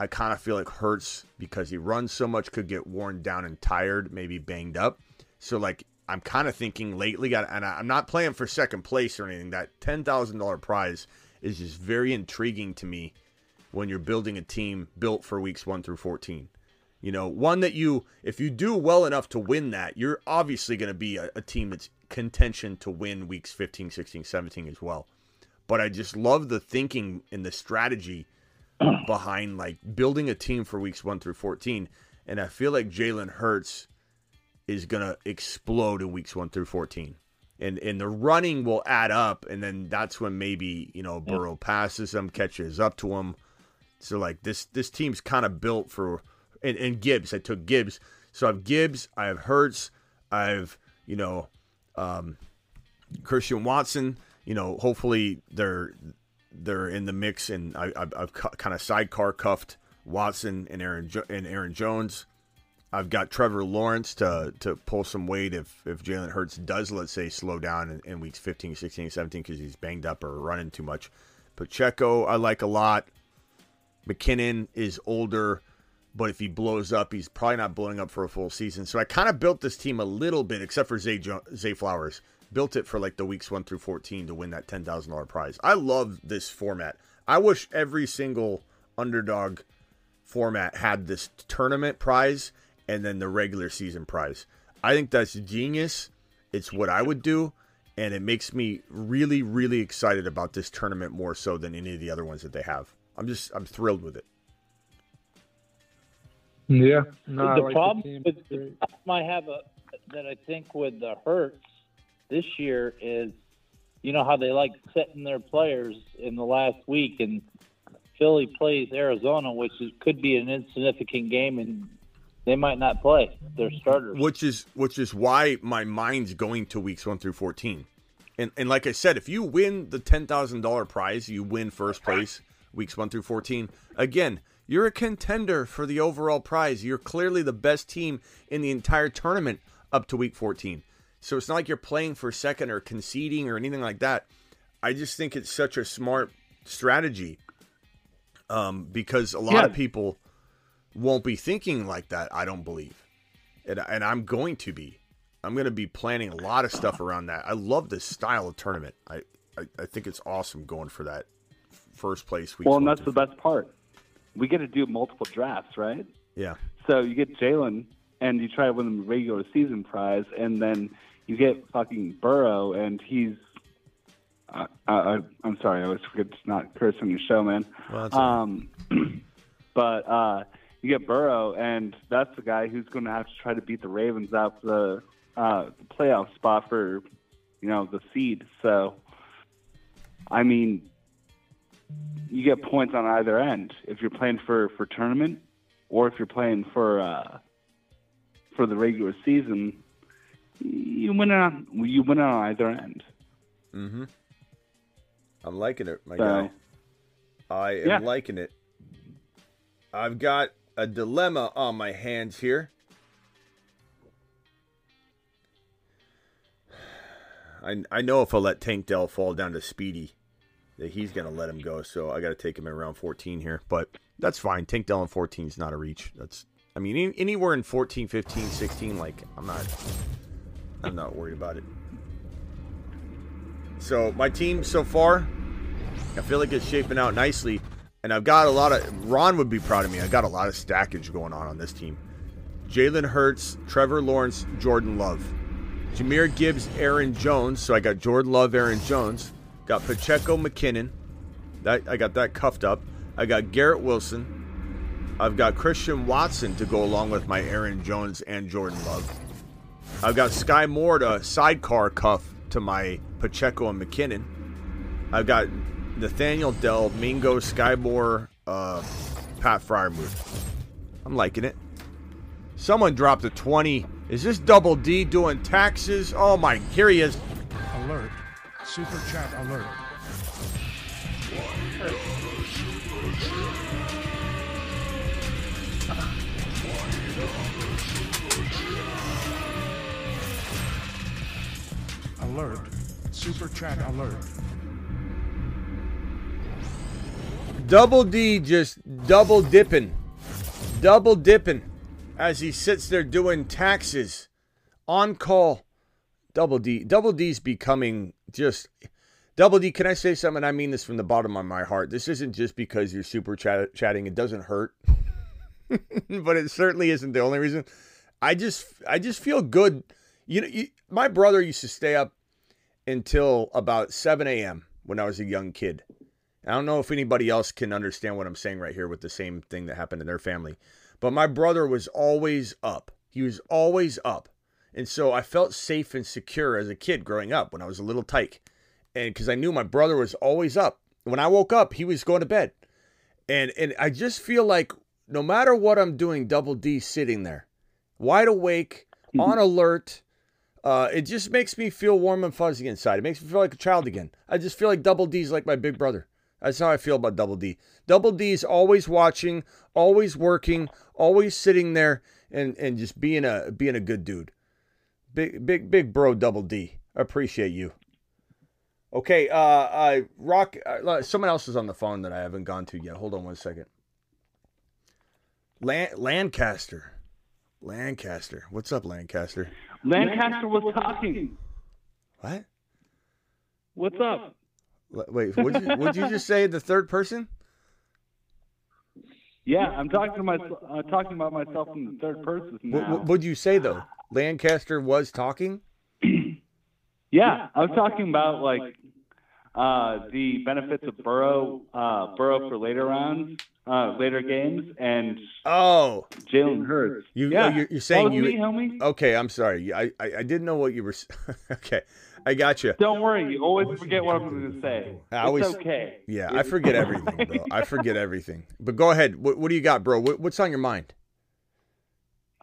I kind of feel like Hurts because he runs so much could get worn down and tired, maybe banged up. So like I'm kind of thinking lately, and I'm not playing for second place or anything. That ten thousand dollar prize is just very intriguing to me when you're building a team built for weeks one through fourteen. You know, one that you, if you do well enough to win that, you're obviously going to be a, a team that's contention to win weeks 15, 16, 17 as well. But I just love the thinking and the strategy [clears throat] behind like building a team for weeks one through 14. And I feel like Jalen Hurts is going to explode in weeks one through 14. And, and the running will add up. And then that's when maybe, you know, mm. Burrow passes him, catches up to him. So like this, this team's kind of built for, and, and Gibbs, I took Gibbs. So I have Gibbs, I have Hurts, I have, you know, um, Christian Watson, you know, hopefully they're they're in the mix, and I, cu- kind of sidecar cuffed Watson and Aaron jo- and Aaron Jones. I've got Trevor Lawrence to to pull some weight if if Jalen Hurts does, let's say, slow down in, in weeks 15, 16, 17 because he's banged up or running too much. Pacheco, I like a lot. McKinnon is older, but if he blows up, he's probably not blowing up for a full season. So I kind of built this team a little bit, except for Zay, Zay Flowers. Built it for like the weeks one through 14 to win that $10,000 prize. I love this format. I wish every single underdog format had this tournament prize and then the regular season prize. I think that's genius. It's what I would do. And it makes me really, really excited about this tournament more so than any of the other ones that they have. I'm just, I'm thrilled with it. Yeah. No, I the like problem team. with the problem I have a, that I think with the Hurts this year is, you know how they like setting their players in the last week and Philly plays Arizona, which is, could be an insignificant game, and they might not play their starters. which is which is why my mind's going to weeks one through fourteen. And and like I said, if you win the ten thousand dollar prize, you win first place weeks one through fourteen. Again, you're a contender for the overall prize. You're clearly the best team in the entire tournament up to week fourteen. So it's not like you're playing for second or conceding or anything like that. I just think it's such a smart strategy um, because a lot Yeah. of people won't be thinking like that. I don't believe, and, and I'm going to be. I'm going to be planning a lot of stuff around that. I love this style of tournament. I I, I think it's awesome going for that first place. weeks Well, and that's the best part. We get to do multiple drafts, right? Yeah, So you get Jalen, and you try to win the regular season prize, and then you get fucking Burrow, and he's. Uh, uh, I'm sorry, I always forget to not curse on your show, man. Well, that's all right. um, [clears throat] but uh, you get Burrow, and that's the guy who's going to have to try to beat the Ravens out for the, uh, the playoff spot for, you know, the seed. So, I mean, you get points on either end if you're playing for for tournament, or if you're playing for uh, for the regular season. You win on you win on either end. mm-hmm. I'm liking it, my So- guy. I am Yeah. liking it. I've got a dilemma on my hands here. [sighs] I I know if I let Tank Dell fall down to Speedy, that he's gonna let him go. So I got to take him at around 14 here, but that's fine. Tank Dell in 14 is not a reach. That's I mean any, anywhere in 14, 15, 16, like I'm not I'm not worried about it. So my team so far, I feel like it's shaping out nicely, and I've got a lot of. Ron would be proud of me. I got a lot of stackage going on on this team. Jalen Hurts, Trevor Lawrence, Jordan Love, Jahmyr Gibbs, Aaron Jones. So I got Jordan Love, Aaron Jones. Got Pacheco, McKinnon. That I got that cuffed up. I got Garrett Wilson. I've got Christian Watson to go along with my Aaron Jones and Jordan Love. I've got Sky Moore to sidecar cuff to my Pacheco and McKinnon. I've got Nathaniel Dell, Mingo, Sky Moore, uh, Pat Freiermuth. I'm liking it. Someone dropped a 20. Is this Double D doing taxes? Oh my, here he is. Alert. Super chat alert. Alert. Super chat alert. Double D just double dipping. Double dipping as he sits there doing taxes on call. Double D. Double D's becoming just. Double D, can I say something? I mean this from the bottom of my heart. This isn't just because you're super chat- chatting. It doesn't hurt. [laughs] but it certainly isn't the only reason. I just I just feel good. You know, you, my brother used to stay up until about 7 a.m. when I was a young kid. I don't know if anybody else can understand what I'm saying right here with the same thing that happened in their family. But my brother was always up. He was always up. And so I felt safe and secure as a kid growing up when I was a little tyke. And because I knew my brother was always up. When I woke up, he was going to bed. And and I just feel like no matter what I'm doing, Double D sitting there, wide awake, [laughs] on alert. Uh, it just makes me feel warm and fuzzy inside. It makes me feel like a child again. I just feel like Double D's like my big brother. That's how I feel about Double D. Double D's always watching, always working, always sitting there and, and just being a being a good dude. Big big big bro Double D. appreciate you. Okay, uh I rock uh, someone else is on the phone that I haven't gone to yet. Hold on one second. Lan- Lancaster. Lancaster. What's up, Lancaster? Lancaster was talking. What? What's up? Wait, would you would you just say the third person? Yeah, I'm talking to myself. Uh, talking about myself in the third person now. what would you say though? Lancaster was talking. [clears throat] Yeah, I was talking about like uh, the benefits of Burrow, uh, Burrow for later rounds, uh, later games, and Oh, Jalen Hurts. you yeah, oh, you're, you're saying you. me, homie. Okay, I'm sorry. I, I I didn't know what you were. [laughs] okay, I got you. Don't worry, you always forget what I'm going to say. I always- it's okay. Yeah, I forget everything, bro. I forget everything. But go ahead. What, what do you got, bro? What, what's on your mind?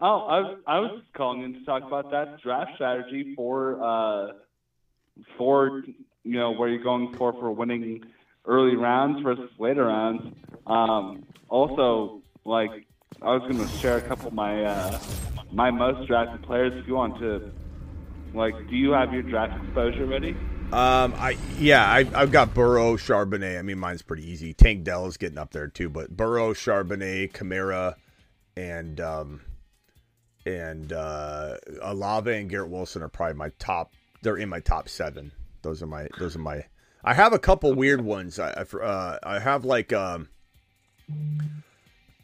Oh, I, was- I was calling in to talk about that draft strategy for uh, for you know where you're going for for winning early rounds versus later rounds. Um, also, like I was going to share a couple of my uh, my most drafted players. If you want to, like, do you have your draft exposure ready? Um, I yeah, I, I've got Burrow, Charbonnet. I mean, mine's pretty easy. Tank Dell is getting up there too, but Burrow, Charbonnet, Kamara, and um, and uh, Olave and Garrett Wilson are probably my top. They're in my top seven. Those are my. Those are my. I have a couple weird ones. I I, uh, I have like um.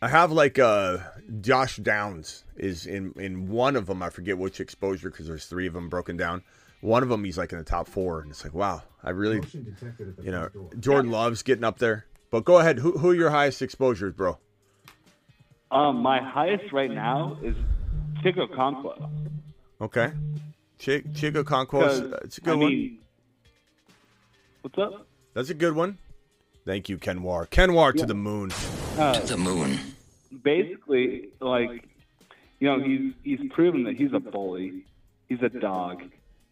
I have like uh Josh Downs is in in one of them. I forget which exposure because there's three of them broken down. One of them he's like in the top four, and it's like wow, I really, you know, Jordan Love's getting up there. But go ahead, who who are your highest exposures, bro? Um, my highest right now is Chig Okonkwo. Okay, Ch- Chico Conquest. It's a good I one. mean, what's up? That's a good one. Thank you, Kenwar. Kenwar to the moon. Uh, The moon. basically, like, you know, he's he's proven that he's a bully. He's a dog.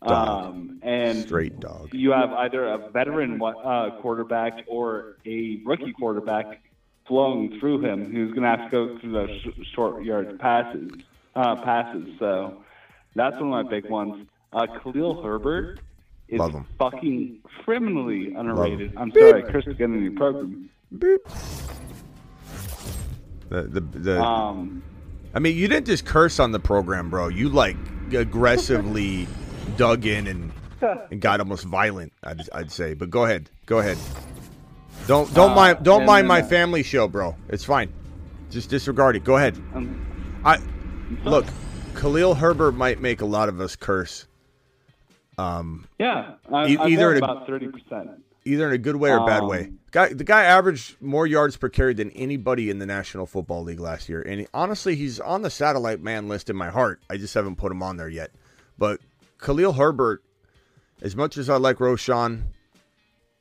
Dog. Um, and Straight dog. you have either a veteran uh, quarterback or a rookie quarterback flowing through him who's going to have to go through those sh- short yard passes. Uh, passes. So that's one of my big ones. Uh, Khalil Herbert is Love him. fucking criminally underrated. him. I'm sorry, Chris, to get in your program. Beep. The the the. Um, I mean, you didn't just curse on the program, bro. You like aggressively [laughs] dug in and and got almost violent. I'd, I'd say, but go ahead, go ahead. Don't don't Uh, mind don't and mind then, my uh, family show, bro. It's fine. Just disregard it. Go ahead. um, I look. Khalil Herbert might make a lot of us curse, um, yeah, I, E- either in a- about thirty percent. either in a good way or bad Um, way. Guy, the guy averaged more yards per carry than anybody in the National Football League last year, and he- honestly, he's on the satellite man list in my heart. I just haven't put him on there yet. But Khalil Herbert, as much as I like Roschon,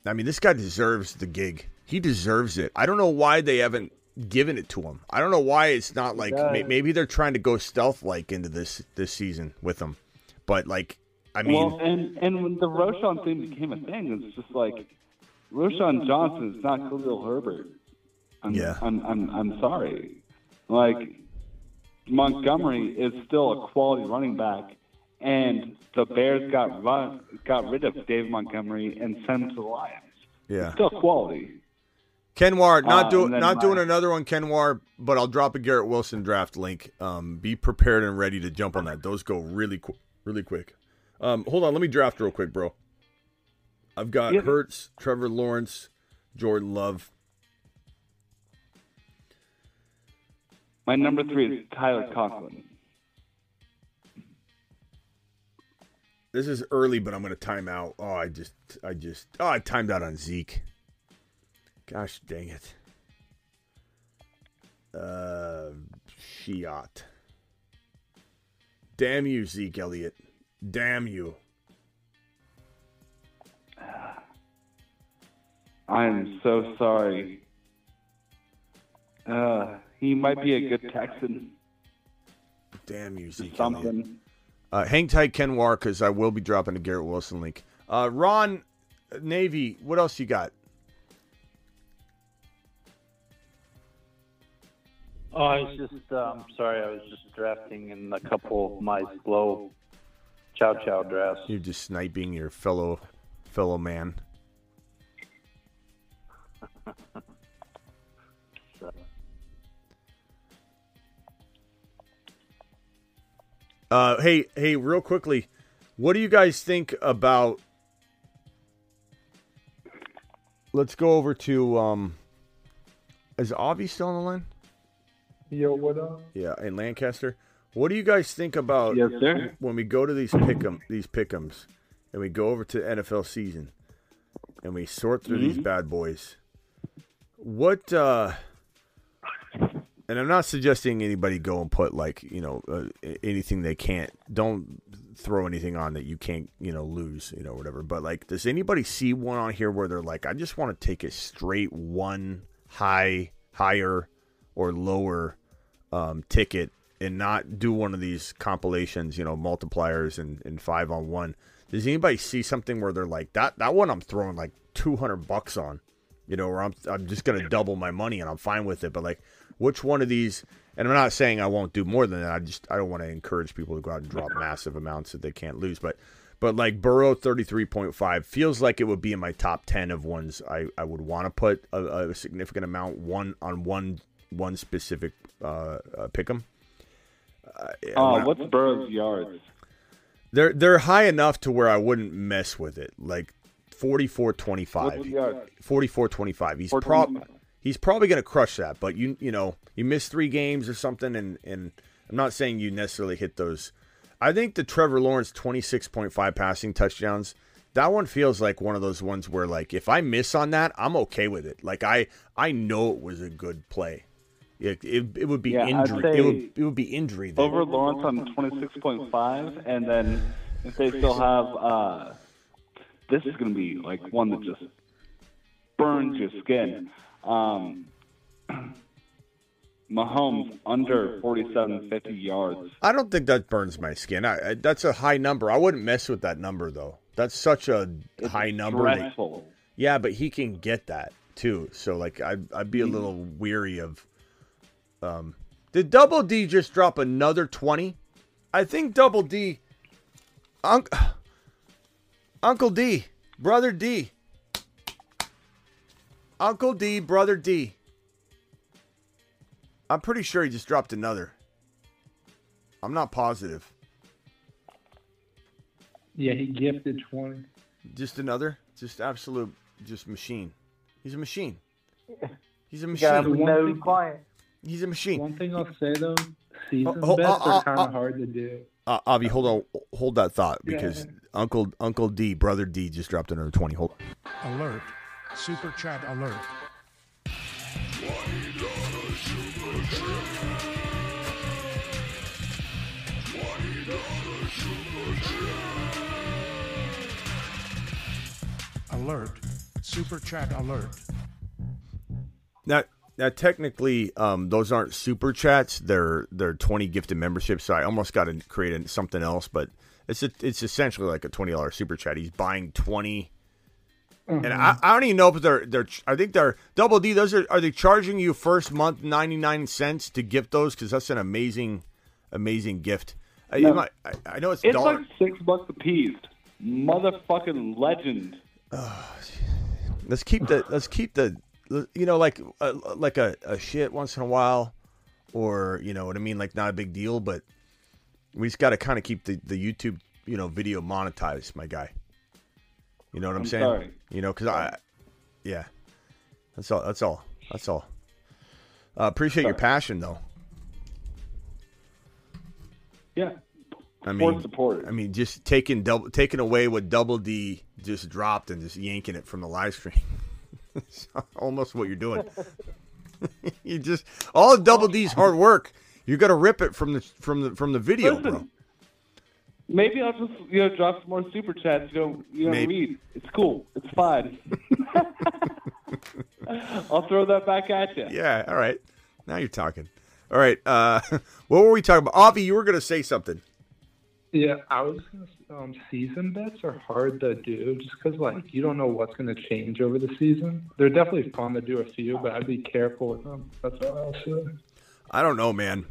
I mean, this guy deserves the gig. He deserves it. I don't know why they haven't given it to him. I don't know why it's not like may, maybe they're trying to go stealth like into this this season with him. But like, I mean, well, and and when the Roschon thing became a thing, it's just like Roschon Johnson is not Khalil Herbert. I'm, Yeah. I'm, I'm I'm sorry. Like Montgomery is still a quality running back, and the Bears got run, got rid of Dave Montgomery and sent him to the Lions. yeah. Still quality. Kenwar, not Uh, doing and then not my- doing another one, Kenwar, but I'll drop a Garrett Wilson draft link. Um, be prepared and ready to jump on that. Those go really qu- really quick. Um, hold on, let me draft real quick, bro. I've got Yeah. Hurts, Trevor Lawrence, Jordan Love. My number three is Tyler Conklin. This is early, but I'm going to time out. Oh, I just, I just, oh, I timed out on Zeke. Gosh dang it. Uh, Shiat. Damn you, Zeke Elliott. Damn you. I'm so sorry. Uh, he might be a good Texan. Damn you, Zeke Elliott. Uh, hang tight, Ken War, because I will be dropping a Garrett Wilson link. Uh, Ron, Navy, what else you got? Oh, I was just um, sorry. I was just drafting in a couple of my slow chow chow drafts. You're just sniping your fellow fellow man. So, [laughs] Uh, hey, hey, real quickly, what do you guys think about? Let's go over to. Um, is Avi still on the line? Yo, what up? Yeah, in Lancaster. What do you guys think about Yes, sir. when we go to these pick'em these pick'ems and we go over to NFL season and we sort through these bad boys? What uh and I'm not suggesting anybody go and put like, you know, uh, anything they can't. Don't throw anything on that you can't, you know, lose, you know, whatever. But like, does anybody see one on here where they're like, I just want to take a straight one high, higher, or lower um, ticket and not do one of these compilations, you know, multipliers and, and five on one? Does anybody see something where they're like that? That one I'm throwing like two hundred bucks on, you know, or I'm I'm just gonna double my money and I'm fine with it. But like, which one of these? And I'm not saying I won't do more than that. I just I don't want to encourage people to go out and drop massive amounts that they can't lose. But but like Burrow 33.5 feels like it would be in my top 10 of ones I, I would want to put a, a significant amount one on one one specific uh, uh pick 'em. Uh, Oh, what's Burrow's yards? they're they're high enough to where I wouldn't mess with it. Like 44 25. What's the yards? 44 25. He's 425. prob he's probably going to crush that, but you you know, you miss 3 games or something and and I'm not saying you necessarily hit those. I think the Trevor Lawrence 26.5 passing touchdowns that one feels like one of those ones where like if I miss on that, I'm okay with it. Like I I know it was a good play. It, it, it would be Yeah, injury. It would it would be injury. Over Lawrence on twenty six point five, and then if they still have, uh, this is going to be like one that just burns your skin. Um, [clears throat] Mahomes under forty seven fifty yards. I don't think that burns my skin. I, I, that's a high number. I wouldn't mess with that number though. That's such a high number. that- Dreadful. yeah, but he can get that too. So like, I'd I'd be a little weary of. Um, did Double D just drop another twenty? I think Double D. Unc, [sighs] Uncle D, Brother D. Uncle D, Brother D. I'm pretty sure he just dropped another. I'm not positive. Yeah, he gifted 20. Just another, just absolute, just machine. He's a machine. He's a Got machine. no thing- client. He's a machine. One thing I'll say though, season Oh, oh, bets oh, are oh, kind oh. of hard to do. Uh, Avi, hold on, hold that thought Yeah. because Uncle Uncle D, Brother D, just dropped another twenty. Hold. on. Alert. Super chat alert. Alert. Super chat alert. Now, now, technically, um, those aren't super chats. They're they're twenty gifted memberships. So I almost got to create something else, but it's a, it's essentially like a twenty dollars super chat. He's buying twenty. And I, I don't even know if they're they're I think they're double D. Those are are they charging you first month ninety nine cents to gift those because that's an amazing amazing gift. I, No. might- I, I know it's, It's dollar. like six bucks a piece. Motherfucking legend. [sighs] let's keep the let's keep the you know like uh, like a, a shit once in a while or you know what i mean like not a big deal but we just got to kind of keep the, the youtube you know video monetized my guy you know what i'm, I'm saying sorry. you know because i yeah that's all that's all that's all uh, appreciate your passion though Yeah. I mean, supporters. I mean, just taking double, taking away what Double D just dropped and just yanking it from the live stream. [laughs] It's [laughs] almost what you're doing. [laughs] you just all of Double D's hard work. You got to rip it from the from the from the video, bro. Maybe I'll just you know drop some more super chats. You know, you know, Maybe. read. It's cool. It's fine. [laughs] I'll throw that back at you. Yeah, all right. Now you're talking. All right. Uh, what were we talking about? Avi, you were going to say something. Yeah, I was gonna, um, season bets are hard to do just because like you don't know what's going to change over the season. They're definitely fun to do a few, but I'd be careful with them. That's all I'll say. I don't know, man.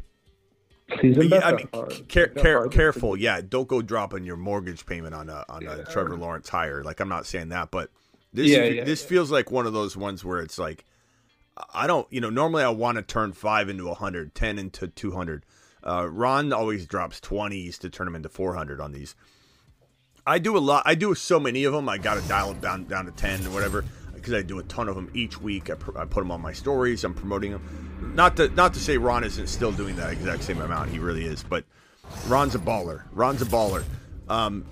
Season bets I are mean, care, care, careful. Yeah, don't go dropping your mortgage payment on a on a Trevor Lawrence hire. Like I'm not saying that, but this Yeah, is- yeah, this feels like one of those ones where it's like I don't, you know, normally I want to turn five into 100, 10 into 200. Uh, Ron always drops 20s to turn them into 400 on these. I do a lot. I do so many of them. I got to dial them down down to 10 or whatever because I do a ton of them each week. I, pr- I put them on my stories. I'm promoting them. Not to not to say Ron isn't still doing that exact same amount. He really is, but Ron's a baller. Ron's a baller. Um,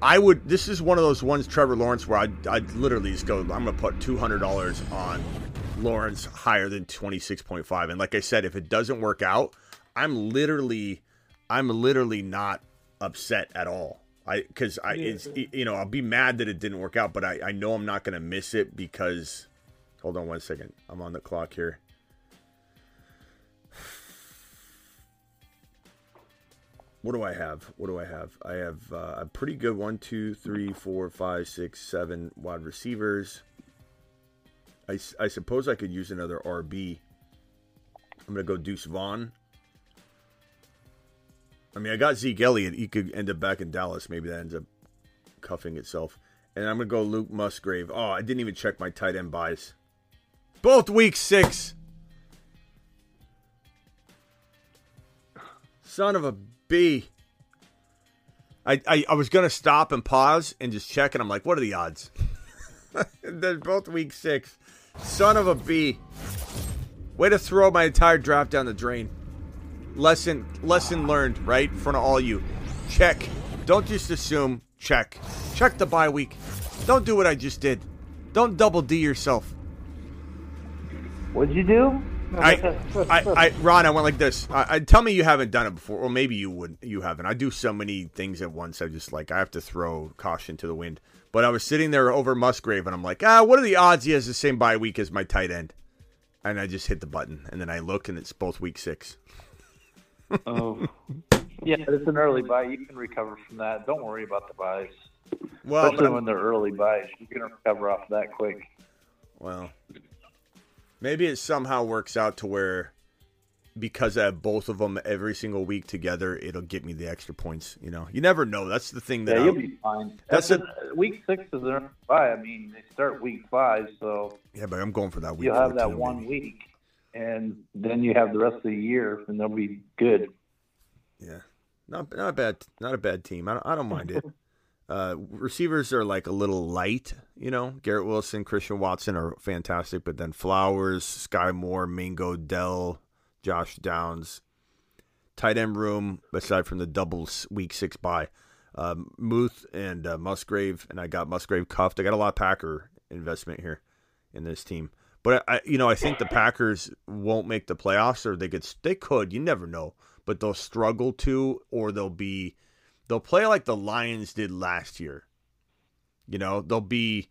I would. This is one of those ones, Trevor Lawrence, where I'd, I'd literally just go. I'm to put two hundred dollars on Lawrence higher than twenty six point five. And like I said, if it doesn't work out, I'm literally, I'm literally not upset at all. I because I it's you know I'll be mad that it didn't work out, but I I know I'm not gonna miss it because. Hold on one second. I'm on the clock here. What do I have? What do I have? I have uh, a pretty good one, two, three, four, five, six, seven wide receivers. I, I suppose I could use another RB. I'm going to go Deuce Vaughn. I mean, I got Zeke Elliott. He could end up back in Dallas. Maybe that ends up cuffing itself. And I'm going to go Luke Musgrave. Oh, I didn't even check my tight end byes. Both week six. Son of a B. I, I, I was going to stop and pause and just check, and I'm like, what are the odds? [laughs] They're both week six. Son of a B. Way to throw my entire draft down the drain. Lesson lesson learned, right? In front of all you. Check. Don't just assume. Check. Check the bye week. Don't do what I just did. Don't double D yourself. What'd you do? I, I, I, Ron, I went like this. I, I tell me you haven't done it before, or maybe you would. You haven't. I do so many things at once. I just like I have to throw caution to the wind. But I was sitting there over Musgrave, and I'm like, ah, what are the odds he has the same bye week as my tight end? And I just hit the button, and then I look, and it's both week six. Oh, [laughs] yeah, it's an early bye. You can recover from that. Don't worry about the byes. Well, Especially when they're early byes, you can recover off that quick. Well, maybe it somehow works out to where because I have both of them every single week together, it'll get me the extra points. You know, you never know. That's the thing that Yeah, you'll be fine. That's That's uh, week six is an early bye. I mean, they start week five, so yeah, but I'm going for that week. you'll have that 14 one maybe. week, and then you have the rest of the year, and they'll be good. Yeah, not not a bad, not a bad team. I don't, I don't mind it. [laughs] Uh, receivers are like a little light, you know. Garrett Wilson, Christian Watson are fantastic, but then Flowers, Sky Moore, Mingo, Dell, Josh Downs, tight end room aside from the double week six bye, um, Muth and uh, Musgrave, and I got Musgrave cuffed. I got a lot of Packer investment here in this team, but I, you know, I think the Packers won't make the playoffs, or they could, they could. You never know, but they'll struggle to, or they'll be, they'll play like the Lions did last year. You know, they'll be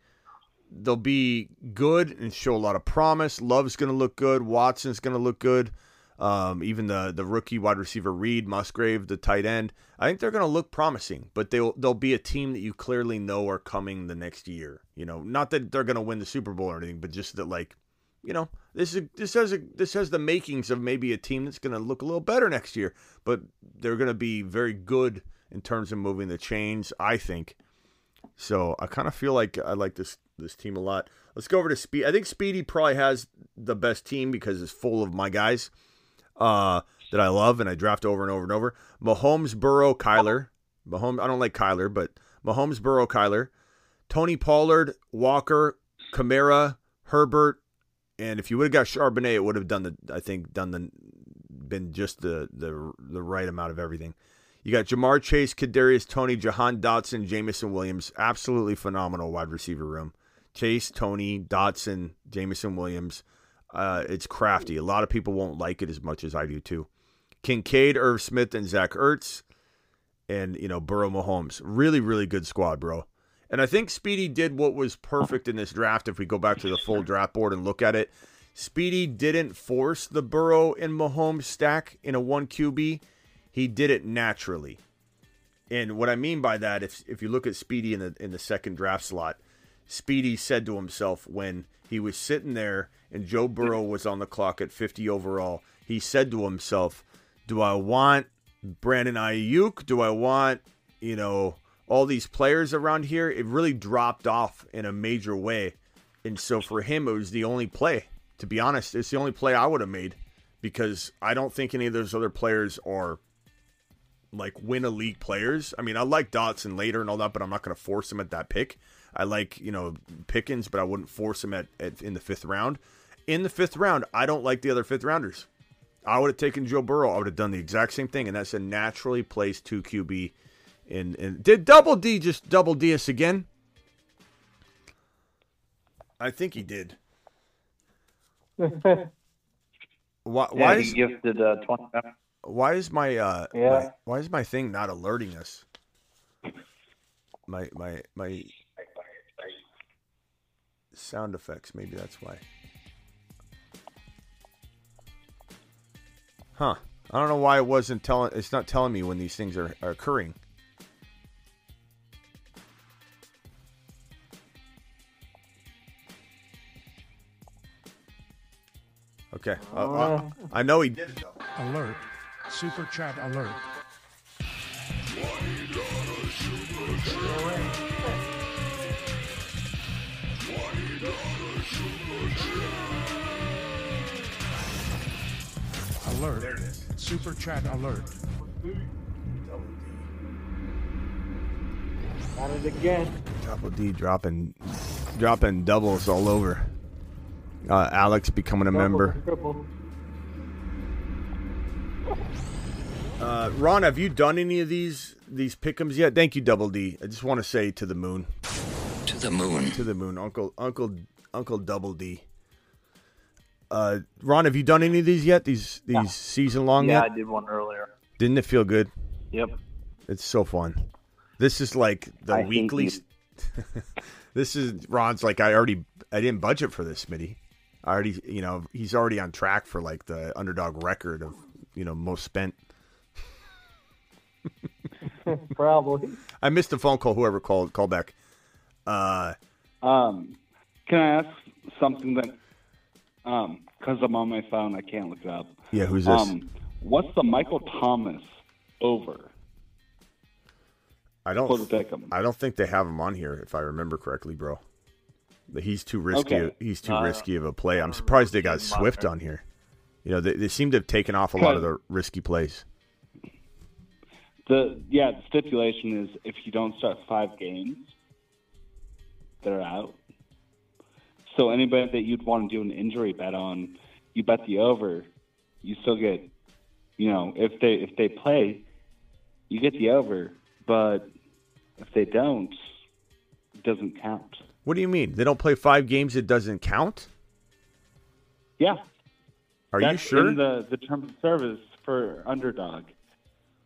they'll be good and show a lot of promise. Love's going to look good. Watson's going to look good. Um, even the the rookie wide receiver Reed Musgrave, the tight end, I think they're going to look promising. But they'll they'll be a team that you clearly know are coming the next year. You know, not that they're going to win the Super Bowl or anything, but just that like, you know, this is this has a, this has the makings of maybe a team that's going to look a little better next year. But they're going to be very good in terms of moving the chains. I think. So I kind of feel like I like this this team a lot. Let's go over to Speed. I think Speedy probably has the best team because it's full of my guys uh, that I love and I draft over and over and over. Mahomes, Burrow, Kyler. Mahomes. I don't like Kyler, but Mahomes, Burrow, Kyler. Tony Pollard, Walker, Kamara, Herbert, and if you would have got Charbonnet, it would have done the. I think done the been just the the the right amount of everything. You got Ja'Marr Chase, Kadarius Toney, Jahan Dotson, Jameson Williams. Absolutely phenomenal wide receiver room. Chase, Toney, Dotson, Jameson Williams. Uh, it's crafty. A lot of people won't like it as much as I do too. Kincaid, Irv Smith, and Zach Ertz, and you know Burrow, Mahomes. Really, really good squad, bro. And I think Speedy did what was perfect in this draft. If we go back to the full draft board and look at it, Speedy didn't force the Burrow and Mahomes stack in a one QB. He did it naturally. And what I mean by that, if if you look at Speedy in the in the second draft slot, Speedy said to himself when he was sitting there and Joe Burrow was on the clock at 50 overall, he said to himself, "Do I want Brandon Aiyuk? Do I want, you know, all these players around here?" It really dropped off in a major way. And so for him, it was the only play. To be honest, it's the only play I would have made because I don't think any of those other players are like win a league players. I mean, I like Dotson later and all that, but I'm not going to force him at that pick. I like you know Pickens, but I wouldn't force him at, at in the fifth round. In the fifth round, I don't like the other fifth rounders. I would have taken Joe Burrow. I would have done the exact same thing, and that's a naturally placed two QB. And, and did Double D just double D us again? I think he did. [laughs] Why? Yeah, why he is gifted uh, twenty why is my uh Yeah. my, why is my thing not alerting us? My my my sound effects. Maybe that's why. Huh. I don't know why it wasn't telling. It's not telling me when these things are, are occurring. Okay. Uh, uh, I know he did it though. Alert. Super chat alert. Alert. There it is. Super chat alert. Got it again. Double D dropping dropping doubles all over. Uh, Alex becoming a member. Uh, Ron, have you done any of these these pickums yet? Thank you, Double D. I just want to say to the moon, To the moon. to the moon, Uncle Uncle Uncle Double D. Uh, Ron, have you done any of these yet? These these season long Yeah, yet? I did one earlier. Didn't it feel good? Yep. It's so fun. This is like the I weekly. [laughs] this is Ron's like I already I didn't budget for this, Smitty. I already you know he's already on track for like the underdog record of you know most spent. [laughs] Probably. I missed the phone call. Whoever called call back. Uh, Um, can I ask something that, um, because I'm on my phone, I can't look it up. yeah, who's this? Um, what's the Michael Thomas over? I don't. I don't think they have him on here, if I remember correctly, bro. He's too risky. Okay. He's too Uh, risky of a play. I'm surprised they got Swift on here. You know, they, they seem to have taken off a lot of the risky plays. The yeah, the stipulation is if you don't start five games, they're out. So anybody that you'd want to do an injury bet on, you bet the over, you still get, you know, if they if they play, you get the over, but if they don't, it doesn't count. What do you mean? They don't play five games? It doesn't count? Yeah, Are you that's sure? in the the terms of service for underdog.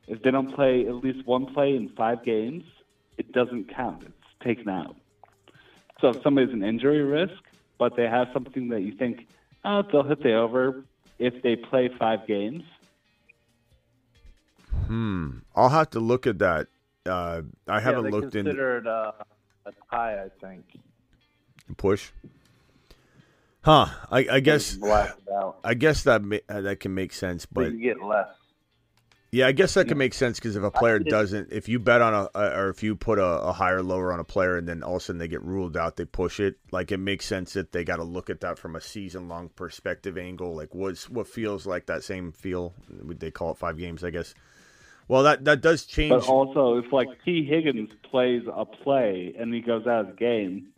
If they don't play at least one play in five games, it doesn't count. It's taken out. So if somebody's an injury risk, but they have something that you think, oh, they'll hit the over if they play five games. Hmm. I'll have to look at that. Uh, I haven't yeah, they looked in considered uh, a tie, I think. Push. Huh. I, I guess. I guess that ma- uh, that can make sense, But you get less. Yeah, I guess that can make sense because if a player doesn't, if you bet on a, a- or if you put a, a higher lower on a player and then all of a sudden they get ruled out, they push it. Like it makes sense that they got to look at that from a season long perspective angle. Like what's what feels like that same feel? They call it five games, I guess. Well, that that does change. But also, if like T. Higgins plays a play and he goes out of the game,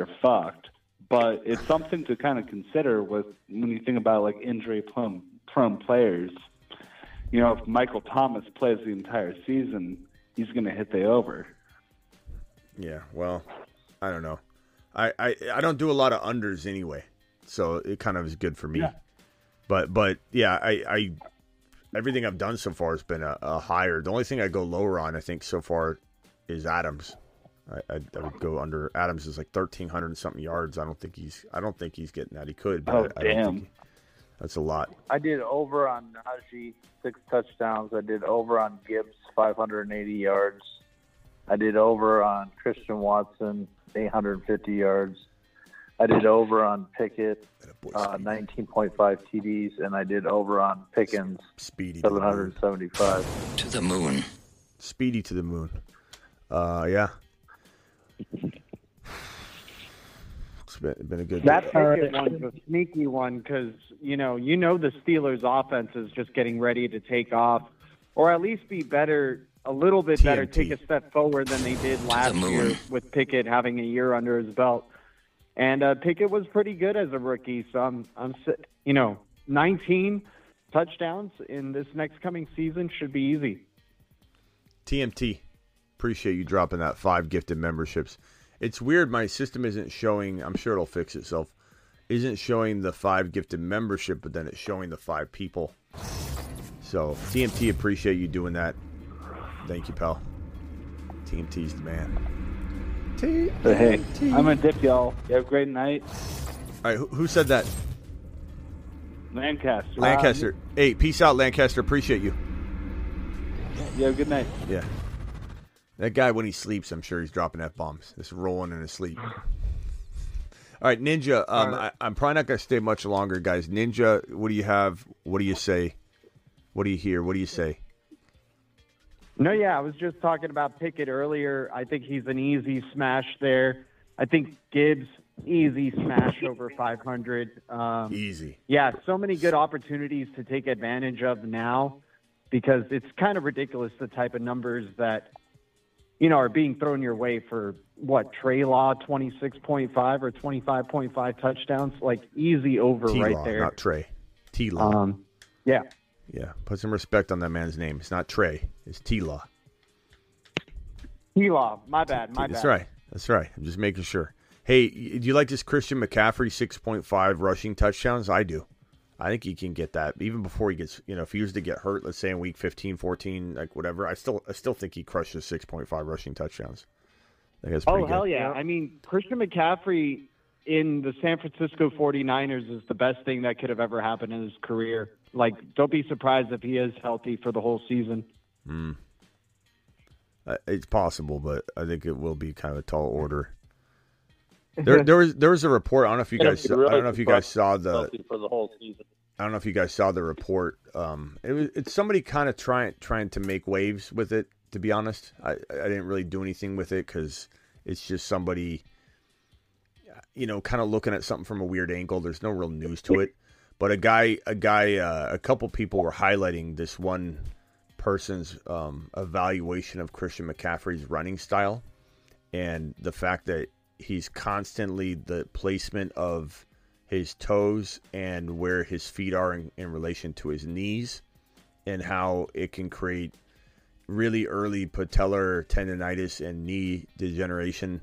you're fucked. But it's something to kind of consider with when you think about like injury prone prone players. You know, if Michael Thomas plays the entire season, he's going to hit the over. Yeah, well, I don't know. I, I I don't do a lot of unders anyway, so it kind of is good for me. Yeah. But but yeah, I, I everything I've done so far has been a, a higher. The only thing I go lower on, I think, so far is Adams. I, I, I would go under Adams is like thirteen hundred and something yards. I don't think he's I don't think he's getting that. He could, but Oh, I, I damn. think he- that's a lot. I did over on Najee, six touchdowns. I did over on Gibbs, 580 yards. I did over on Christian Watson, 850 yards. I did over on Pickett, uh, 19.5 TDs, and I did over on Pickens, Speedy to the moon. 775. To the moon. Speedy to the moon. Uh, yeah. It's been, been a good. That Pickett one's a sneaky one because you know you know the Steelers' offense is just getting ready to take off, or at least be better, a little bit better, TNT. take a step forward than they did last moon. year with Pickett having a year under his belt. And uh, Pickett was pretty good as a rookie, so I'm, I'm, you know, 19 touchdowns in this next coming season should be easy. TMT. Appreciate you dropping that five gifted memberships. It's weird my system isn't showing, I'm sure it'll fix itself. Isn't showing the five gifted membership, but then it's showing the five people. So TMT appreciate you doing that. Thank you, pal. TMT's the man. TMT. But hey, I'm gonna dip y'all. You have a great night. All right, who, who said that? Lancaster. Lancaster. Hey, peace out, Lancaster. Appreciate you. You have a good night. Yeah. That guy, when he sleeps, I'm sure he's dropping F bombs. Just rolling in his sleep. All right, Ninja. Um, I, I'm probably not going to stay much longer, guys. Ninja, what do you have? What do you say? What do you hear? What do you say? No, yeah, I was just talking about Pickett earlier. I think he's an easy smash there. I think Gibbs easy smash over 500. Um, Easy. Yeah, so many good opportunities to take advantage of now because it's kind of ridiculous the type of numbers that you know are being thrown your way for what Trey Law 26.5 or 25.5 touchdowns like easy over T-Law, right there. not Trey. T Law. Um, yeah. yeah, put some respect on that man's name. It's not Trey. It's T Law. T-Law, my bad, my That's bad. That's right. That's right. I'm just making sure. Hey, do you like this Christian McCaffrey 6.5 rushing touchdowns? I do. I think he can get that even before he gets, you know, if he was to get hurt, let's say in week 15, 14, like whatever, I still I still think he crushes 6.5 rushing touchdowns. I think that's pretty Oh, good. hell yeah. I mean, Christian McCaffrey in the San Francisco 49ers is the best thing that could have ever happened in his career. Like, don't be surprised if he is healthy for the whole season. Mm. Uh, it's possible, but I think it will be kind of a tall order. There, there was there was a report. I don't know if you guys. Saw, I don't know if you guys saw the. for the whole season. I don't know if you guys saw the report. Um, it was it's somebody kind of trying trying to make waves with it. To be honest, I I didn't really do anything with it because it's just somebody, you know, kind of looking at something from a weird angle. There's no real news to it, but a guy a guy uh, a couple people were highlighting this one person's um, evaluation of Christian McCaffrey's running style and the fact that he's constantly the placement of his toes and where his feet are in, in relation to his knees and how it can create really early patellar tendonitis and knee degeneration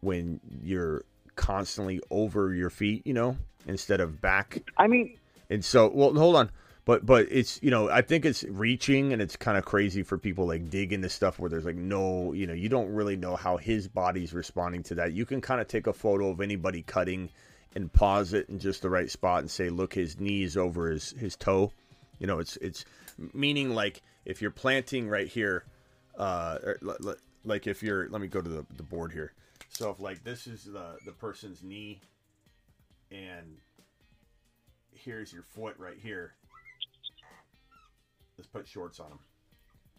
when you're constantly over your feet, you know, instead of back. I mean, And so, well, hold on. But but it's you know I think it's reaching and it's kind of crazy for people like dig into stuff where there's like no you know you don't really know how his body's responding to that. You can kind of take a photo of anybody cutting and pause it in just the right spot and say look his knees over his his toe. You know it's it's meaning like if you're planting right here, uh, li- like if you're let me go to the, the board here. So if like this is the the person's knee and here's your foot right here. Let's put shorts on them.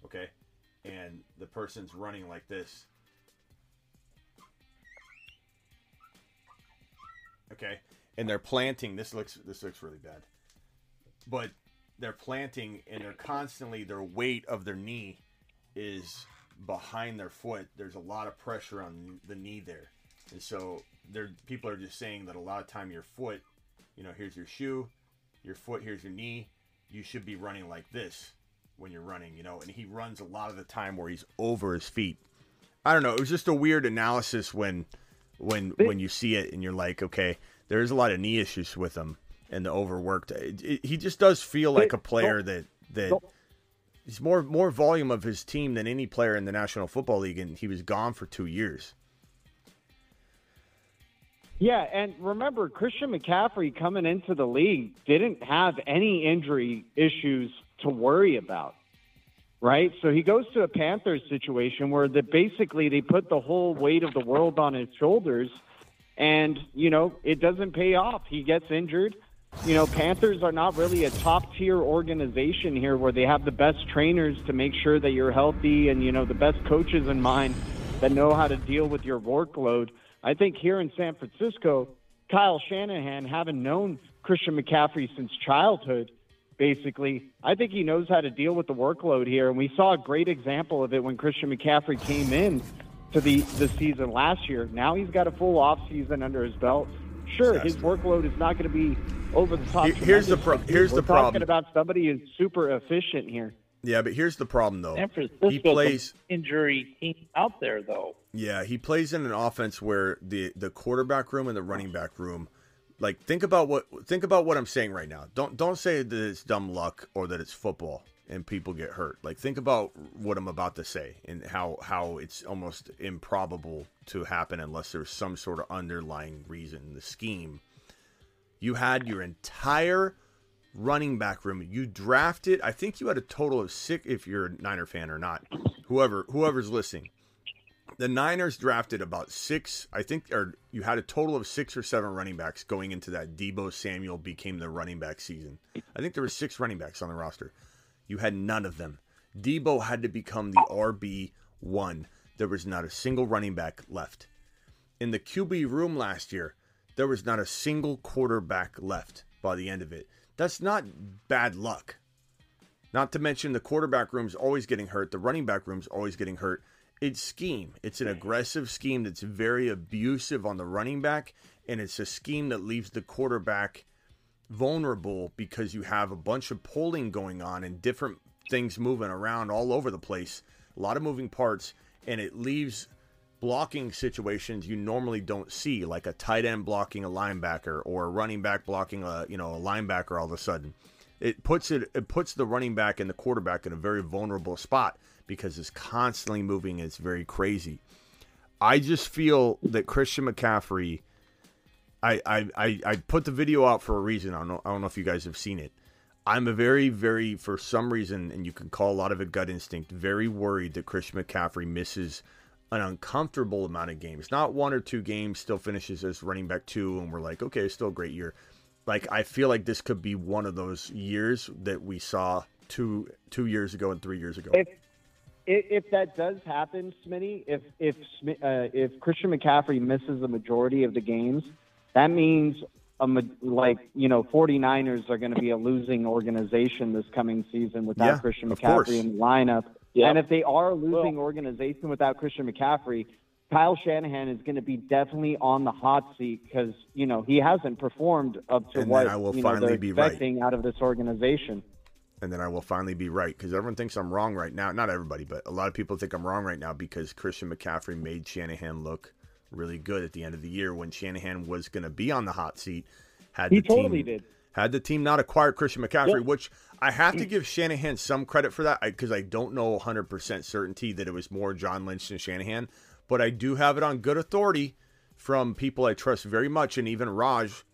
Okay? And the person's running like this. Okay? And they're planting. This looks this looks really bad. But they're planting and they're constantly their weight of their knee is behind their foot. There's a lot of pressure on the knee there. And so there people are just saying that a lot of time your foot, you know, here's your shoe, your foot, here's your knee. You should be running like this when you're running, you know. And he runs a lot of the time where he's over his feet. I don't know. It was just a weird analysis when, when when you see it and you're like, okay, there's a lot of knee issues with him and the overworked. It, it, he just does feel like a player that that he's more more volume of his team than any player in the National Football League, and he was gone for two years. Yeah, and remember, Christian McCaffrey coming into the league didn't have any injury issues to worry about, right? So he goes to a Panthers situation where the, basically they put the whole weight of the world on his shoulders, and, you know, it doesn't pay off. He gets injured. You know, Panthers are not really a top tier organization here where they have the best trainers to make sure that you're healthy and, you know, the best coaches in mind that know how to deal with your workload. I think here in San Francisco, Kyle Shanahan, having known Christian McCaffrey since childhood, basically, I think he knows how to deal with the workload here. And we saw a great example of it when Christian McCaffrey came in to the, the season last year. Now he's got a full off season under his belt. Sure, his workload is not going to be over the top. Here- here's the pro- here's we're the talking about somebody who's super efficient here. Yeah, but here's the problem though. San Francisco's He plays. injury team out there, though. Yeah, he plays in an offense where the the quarterback room and the running back room, like think about what think about what I'm saying right now. Don't don't say that it's dumb luck or that it's football. and people get hurt. Like think about what I'm about to say and how how it's almost improbable to happen unless there's some sort of underlying reason. In the scheme. You had your entire running back room. You drafted. I think you had a total of six. If you're a Niner fan or not, whoever whoever's listening, the Niners drafted about six. I think, or you had a total of six or seven running backs going into that. Debo Samuel became the running back season. I think there were six running backs on the roster. You had none of them. Debo had to become the RB one. There was not a single running back left. In the QB room last year, there was not a single quarterback left by the end of it. That's not bad luck. Not to mention the quarterback room's always getting hurt, the running back room's always getting hurt. It's scheme. It's an aggressive scheme that's very abusive on the running back, and it's a scheme that leaves the quarterback vulnerable because you have a bunch of polling going on and different things moving around all over the place, a lot of moving parts, and it leaves blocking situations you normally don't see, like a tight end blocking a linebacker or a running back blocking a you know a linebacker all of a sudden. It puts it it puts the running back and the quarterback in a very vulnerable spot because it's constantly moving. It's very crazy. I just feel that Christian McCaffrey. I, I, I, I put the video out for a reason. I don't know. I don't know if you guys have seen it. I'm a very, very, for some reason, and you can call a lot of it gut instinct, very worried that Christian McCaffrey misses an uncomfortable amount of games. Not one or two games, still finishes as running back two, and we're like, okay, it's still a great year. Like I feel like this could be one of those years that we saw two two years ago and three years ago. If if, that does happen, Smitty, if if uh, if Christian McCaffrey misses the majority of the games, that means a, like you know 49ers are going to be a losing organization this coming season without Yeah, Christian. McCaffrey in the lineup. Yeah. And if they are a losing organization without Christian McCaffrey, Kyle Shanahan is going to be definitely on the hot seat because you know he hasn't performed up to And then what I will you know, they're be right. expecting out of this organization. and then I will finally be right because everyone thinks I'm wrong right now. Not everybody, but a lot of people think I'm wrong right now because Christian McCaffrey made Shanahan look really good at the end of the year when Shanahan was going to be on the hot seat. Had He the totally team, did. Had the team not acquired Christian McCaffrey, Yeah. which I have to mm. give Shanahan some credit for that because I don't know 100% certainty that it was more John Lynch than Shanahan, but I do have it on good authority from people I trust very much, and even Raj,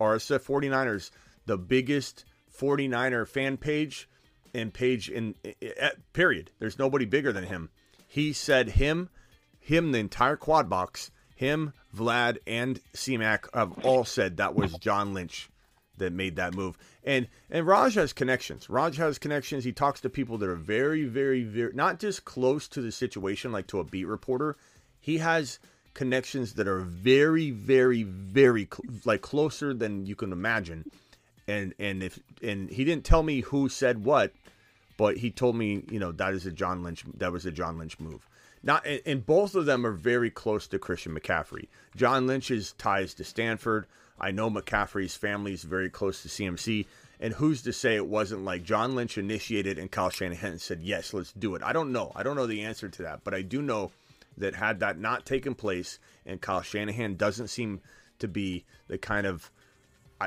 RSF 49ers, the biggest 49er fan page and page in, i- i- period. There's nobody bigger than him. He said him, him, the entire quad box, him, Vlad, and C-Mac have all said that was John Lynch that made that move. And and Raj has connections. Raj has connections. He talks to people that are very, very, very not just close to the situation, like to a beat reporter. He has connections that are very, very, very cl- like closer than you can imagine. And and if and he didn't tell me who said what, but he told me, you know, that is a John Lynch. That was a John Lynch move. Not and, and both of them are very close to Christian McCaffrey. John Lynch's ties to Stanford. I know McCaffrey's family is very close to CMC. And who's to say it wasn't like John Lynch initiated and Kyle Shanahan said, yes, let's do it? I don't know. I don't know the answer to that. But I do know that had that not taken place and Kyle Shanahan doesn't seem to be the kind of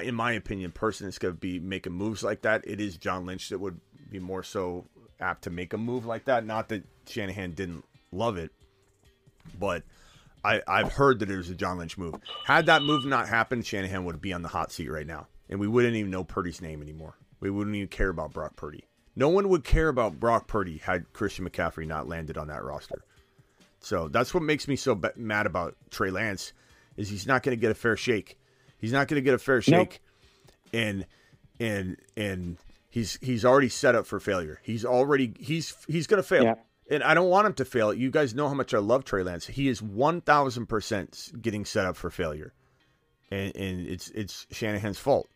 in my opinion, person that's going to be making moves like that, it is John Lynch that would be more so apt to make a move like that. Not that Shanahan didn't love it, but I, I've heard that it was a John Lynch move. Had that move not happened, Shanahan would be on the hot seat right now, and we wouldn't even know Purdy's name anymore. We wouldn't even care about Brock Purdy. No one would care about Brock Purdy had Christian McCaffrey not landed on that roster. So that's what makes me so mad about Trey Lance is he's not going to get a fair shake. He's not going to get a fair shake, and and and he's he's already set up for failure. He's already he's he's going to fail, Yeah. And I don't want him to fail. You guys know how much I love Trey Lance. He is one thousand percent getting set up for failure, and and it's it's Shanahan's fault.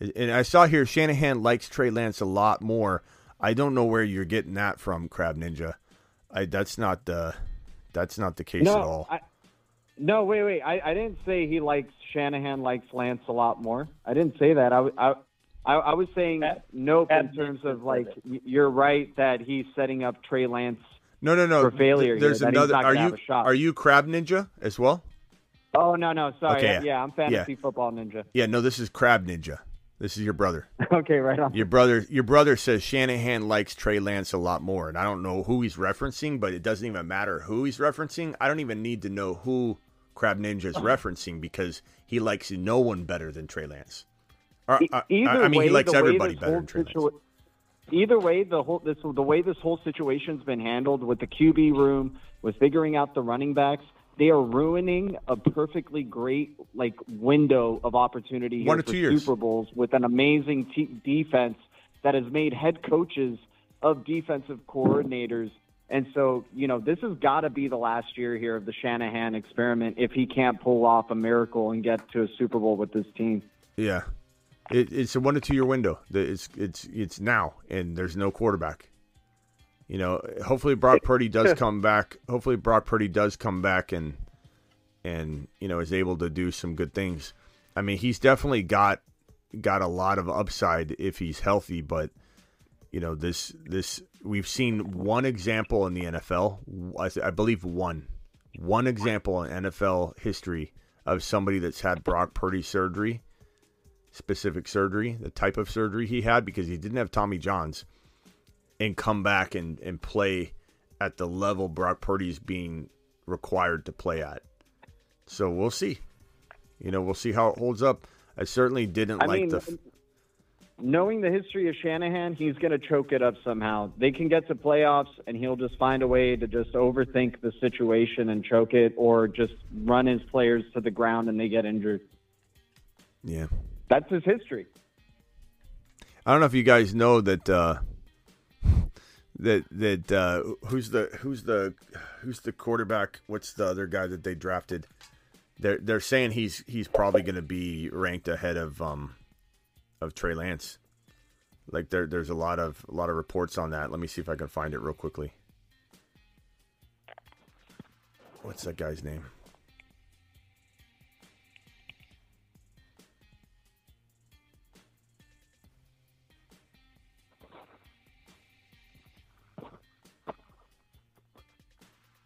And I saw here Shanahan likes Trey Lance a lot more. I don't know where you're getting that from, Crab Ninja. I that's not the that's not the case no, at all. I, no, wait, wait. I, I didn't say he likes Shanahan likes Lance a lot more. I didn't say that. I, I, I, I was saying nope in terms of like y- you're right that he's setting up Trey Lance. No, no, no. For failure There's here, another. Are you have a shot. are you Crab Ninja as well? Oh no, no, sorry. Okay, yeah. I'm fantasy yeah. football ninja. Yeah, no. This is Crab Ninja. This is your brother. [laughs] Okay, right on. Your brother, your brother says Shanahan likes Trey Lance a lot more, and I don't know who he's referencing, but it doesn't even matter who he's referencing. I don't even need to know who Crab Ninja is referencing because he likes no one better than Trey Lance. Or, uh, E- Either I mean, way, he likes everybody better whole than Trey Lance. situa- Either way, the whole this the way this whole situation's been handled with the QB room, with figuring out the running backs, they are ruining a perfectly great like window of opportunity here One to for two years. Super Bowls with an amazing te- defense that has made head coaches of defensive coordinators. And so, you know, this has got to be the last year here of the Shanahan experiment if he can't pull off a miracle and get to a Super Bowl with this team. Yeah, it, it's a one to two year window. The- It's it's it's now, and there's no quarterback. You know, hopefully Brock Purdy does [laughs] come back. Hopefully Brock Purdy does come back and and you know is able to do some good things. I mean, he's definitely got got a lot of upside if he's healthy, but you know this this we've seen one example in the NFL. I, I believe one one example in NFL history of somebody that's had Brock Purdy surgery specific surgery, the type of surgery he had, because he didn't have Tommy Johns, and come back and, and play at the level Brock Purdy's being required to play at. So we'll see. You know, we'll see how it holds up. I certainly didn't I like mean, the. f- knowing the history of Shanahan, he's going to choke it up somehow. They can get to playoffs, and he'll just find a way to just overthink the situation and choke it, or just run his players to the ground and they get injured. Yeah. That's his history. I don't know if you guys know that uh, that that uh, who's the who's the who's the quarterback? What's the other guy that they drafted? They're they're saying he's he's probably going to be ranked ahead of um of Trey Lance. Like there there's a lot of a lot of reports on that. Let me see if I can find it real quickly. What's that guy's name?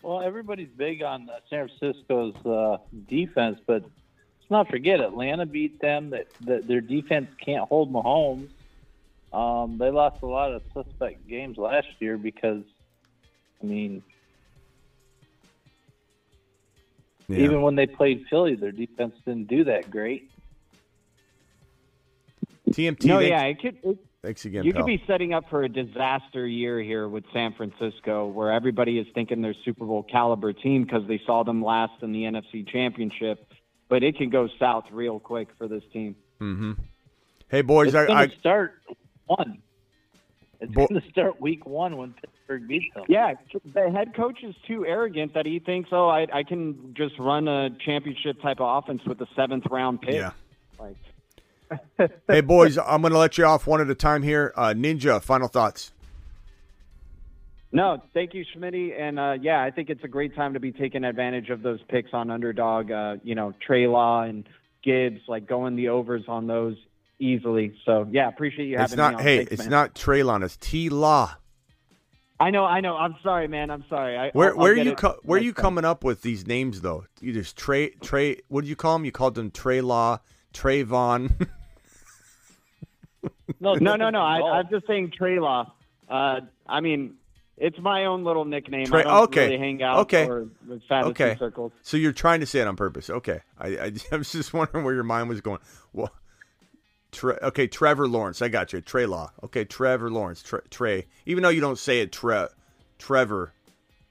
Well, everybody's big on uh, San Francisco's uh, defense, but let's not forget Atlanta beat them. That, that their defense can't hold Mahomes. Um, they lost a lot of suspect games last year because, I mean, Yeah. even when they played Philly, their defense didn't do that great. TMT. no, thanks, yeah, it could. It, thanks again, you pal. could be setting up for a disaster year here with San Francisco, where everybody is thinking they're Super Bowl caliber team because they saw them last in the NFC Championship. But it can go south real quick for this team. Mm-hmm. Hey boys, it's I, going I to start one. It's Bo- going to start week one when Pittsburgh beats them. Yeah, the head coach is too arrogant that he thinks, oh, I, I can just run a championship type of offense with a seventh round pick. Yeah. Like, hey boys, I'm going to let you off one at a time here. Uh, Ninja, final thoughts. No, thank you, Smitty. And uh, yeah, I think it's a great time to be taking advantage of those picks on underdog. Uh, you know, Trey Law and Gibbs, like going the overs on those easily. So yeah, appreciate you having It's not. me on. Hey, Thanks, it's man. not Traylon. It's T Law. I know, I know. I'm sorry, man. I'm sorry. I, Where I'll- where I'll are you co- where are you time. coming up with these names though? Either Trey Trey. What did you call them? You called them Trey Law, Trayvon. [laughs] No, [laughs] No, no, no. I. I'm just saying Trey Law. Uh, I mean, it's my own little nickname. Trey- I don't okay. really hang out Okay. or fantasy okay. circles. So you're trying to say it on purpose. Okay. I, I, [laughs] I was just wondering where your mind was going. Well, Tre- okay, Trevor Lawrence. I got you. Trey Law. Okay, Trevor Lawrence. Tre- Trey. Even though you don't say it, Tre- Trevor.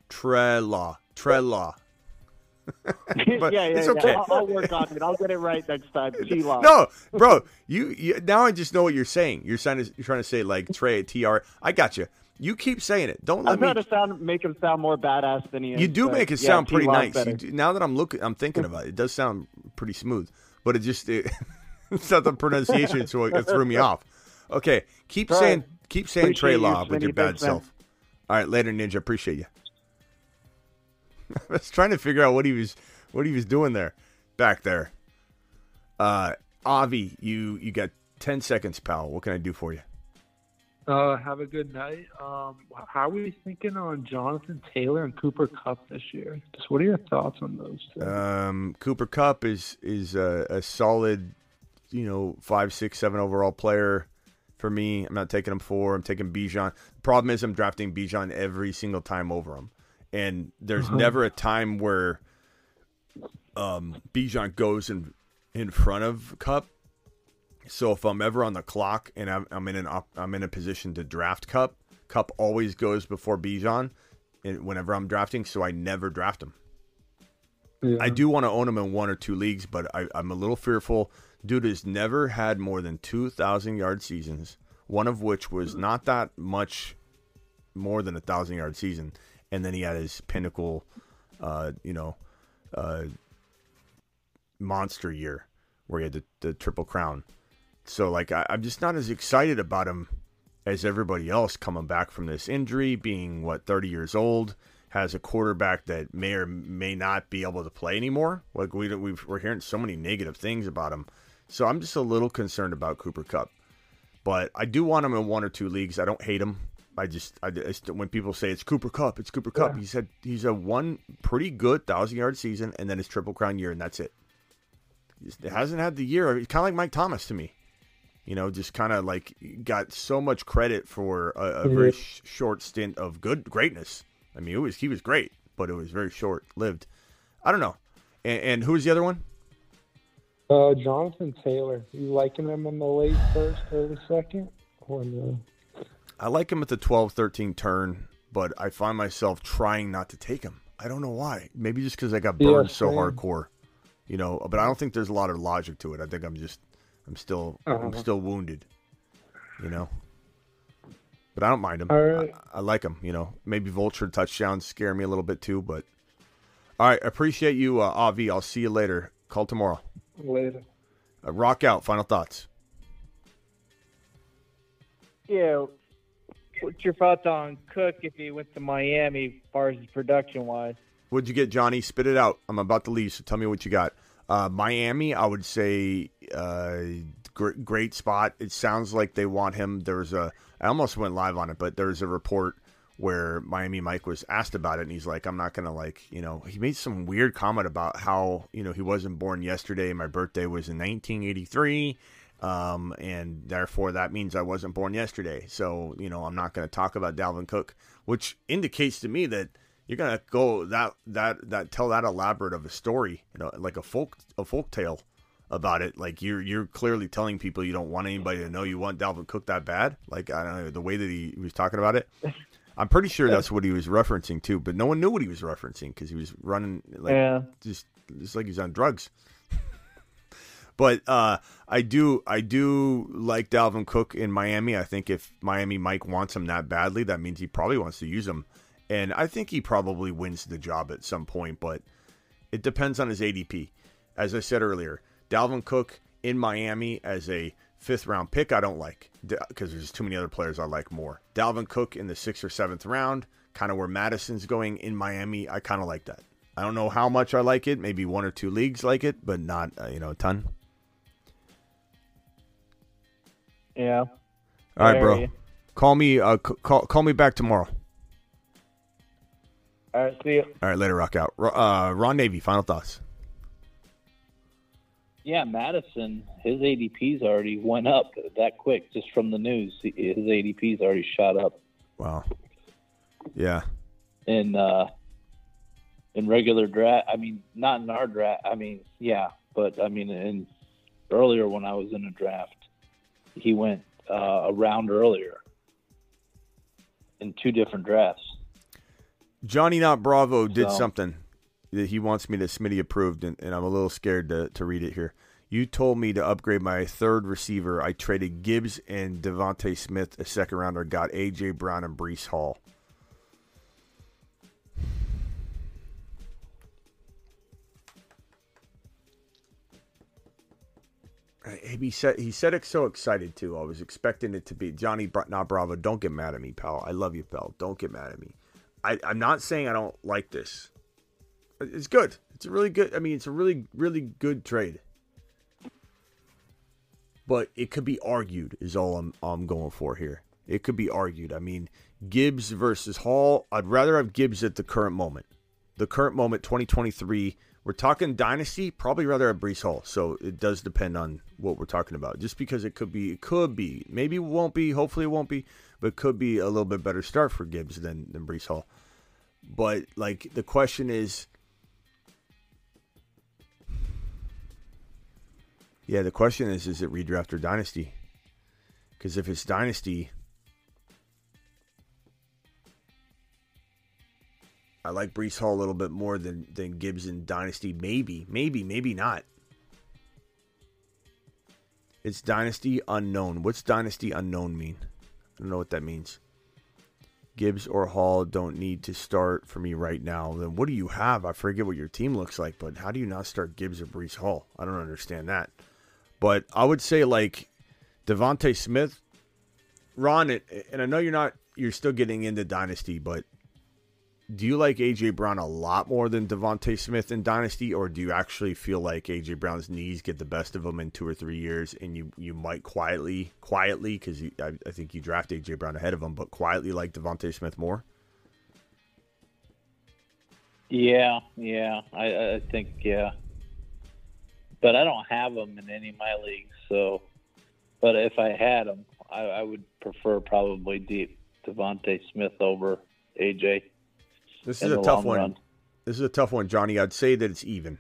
Tre Law. [laughs] But yeah, yeah, it's yeah. I'll, I'll work on it. I'll get it right next time. T Law. No, bro, you, you now I just know what you're saying. You're trying to you're trying to say like Trey T R. I got you. You keep saying it. Don't let I'm trying me. to sound make him sound more badass than he is. You do make it sound pretty nice. You do, now that I'm looking, I'm thinking about it. It does sound pretty smooth, but it just it, [laughs] it's not the pronunciation, so it threw me off. Okay, keep All saying right. keep saying Appreciate Trey Law with your bad Thanks, man. self. All right, later, Ninja. Appreciate you. [laughs] I was trying to figure out what he was what he was doing there, back there. Uh, Avi, you you got ten seconds, pal. What can I do for you? Uh, have a good night. Um, how are we thinking on Jonathan Taylor and Cooper Kupp this year? Just what are your thoughts on those two? Um, Cooper Kupp is is a, a solid you know, five, six, seven overall player for me. I'm not taking him four. I'm taking Bijan. Problem is, I'm drafting Bijan every single time over him, and there's Uh-huh. never a time where um, Bijan goes in in front of Kupp. So if I'm ever on the clock and I'm, I'm in an op, I'm in a position to draft Kupp, Kupp always goes before Bijan, and whenever I'm drafting, so I never draft him. I do want to own him in one or two leagues, but I, I'm a little fearful. Dude has never had more than 2,000 yard seasons, one of which was not that much more than a 1,000 yard season. And then he had his pinnacle, uh, you know, uh, monster year where he had the, the Triple Crown. So, like, I, I'm just not as excited about him as everybody else coming back from this injury, being, what, 30 years old has a quarterback that may or may not be able to play anymore. Like we we've, we're hearing so many negative things about him, so I'm just a little concerned about Cooper Kupp. But I do want him in one or two leagues. I don't hate him. I just, I just when people say it's Cooper Kupp, it's Cooper Kupp. Yeah. He said he's a one pretty good thousand yard season, and then his triple crown year, and that's it. He hasn't had the year. He's kind of like Mike Thomas to me. You know, just kind of like got so much credit for a, a very sh- short stint of good greatness. I mean, it was he was great, but it was very short lived. I don't know. And, and who's the other one? Uh, Jonathan Taylor. You liking him in the late first, early second, or no? I like him at the 12 13 turn, but I find myself trying not to take him. I don't know why. Maybe just because I got Yeah, burned so same. hardcore, you know. But I don't think there's a lot of logic to it. I think I'm just, I'm still, I'm Uh-huh. still wounded, you know. But I don't mind him. Right. I, I like him. You know, maybe vulture touchdowns scare me a little bit too. But all right, appreciate you, uh, Avi. I'll see you later. Call tomorrow. Later. Uh, rock out. Final thoughts. Yeah. What's your thoughts on Cook if he went to Miami, as far as production wise? What'd you get, Johnny? Spit it out. I'm about to leave, so tell me what you got. Uh, Miami, I would say, uh, gr- great spot. It sounds like they want him. There's a, I almost went live on it, but there's a report where Miami Mike was asked about it, and he's like, I'm not gonna like, you know, he made some weird comment about how, you know, he wasn't born yesterday. My birthday was in 1983. Um, and therefore that means I wasn't born yesterday. So, you know, I'm not going to talk about Dalvin Cook, which indicates to me that you're going to go that, that, that tell that elaborate of a story, you know, like a folk, a folk tale about it. Like you're, you're clearly telling people you don't want anybody to know you want Dalvin Cook that bad. Like, I don't know the way that he was talking about it. I'm pretty sure that's what he was referencing too, but no one knew what he was referencing because he was running like Yeah. just, just like he's on drugs. But uh, I do I do like Dalvin Cook in Miami. I think if Miami Mike wants him that badly, that means he probably wants to use him. And I think he probably wins the job at some point, but it depends on his ADP. As I said earlier, Dalvin Cook in Miami as a fifth round pick, I don't like because there's too many other players I like more. Dalvin Cook in the sixth or seventh round, kind of where Mattison's going in Miami, I kind of like that. I don't know how much I like it. Maybe one or two leagues like it, but not uh, you know a ton. Yeah. All right, bro. you. Call me. Uh, c- call call me back tomorrow. All right, see you. All right, later. Rock out. Uh, Ron Navy. Final thoughts. Yeah, Mattison, his ADP's already went up that quick just from the news. His ADP's already shot up Wow. Yeah. in uh, in regular draft. I mean, not in our draft. I mean, yeah, but I mean, in earlier when I was in a draft, he went uh, a round earlier in two different drafts. Johnny Not Bravo did So- something that he wants me to Smitty approved, and, and I'm a little scared to, to read it here. You told me to upgrade my third receiver. I traded Gibbs and DeVonta Smith, a second rounder, got AJ Brown and Breece Hall. He said he said it so excited too. I was expecting it to be Johnny Bra- Not Bravo. Don't get mad at me, pal. I love you, pal. Don't get mad at me. I, I'm not saying I don't like this. It's good. It's a really good. I mean, it's a really, really good trade. But it could be argued. Is all I'm I'm going for here. It could be argued. I mean, Gibbs versus Hall. I'd rather have Gibbs at the current moment. The current moment, 2023, we're talking dynasty, probably rather a Breece Hall. So it does depend on what we're talking about. Just because it could be, it could be, maybe it won't be. Hopefully it won't be, but it could be a little bit better start for Gibbs than than Breece Hall. But like the question is, yeah, the question is, is it redraft or dynasty? Because if it's dynasty, I like Breece Hall a little bit more than than Gibbs in Dynasty. Maybe, maybe, maybe not. It's Dynasty unknown. What's Dynasty unknown mean? I don't know what that means. Gibbs or Hall don't need to start for me right now. Then what do you have? I forget what your team looks like, but how do you not start Gibbs or Brees Hall? I don't understand that. But I would say like DeVonta Smith, Ron, and I know you're not, you're still getting into Dynasty, but do you like AJ Brown a lot more than DeVonta Smith in Dynasty, or do you actually feel like AJ Brown's knees get the best of him in two or three years, and you you might quietly, quietly, because I, I think you draft AJ Brown ahead of him, but quietly like DeVonta Smith more? Yeah, yeah, I, I think yeah, but I don't have him in any of my leagues. So, but if I had him, I, I would prefer probably deep DeVonta Smith over AJ. This is a tough one. run. This is a tough one, Johnny. I'd say that it's even.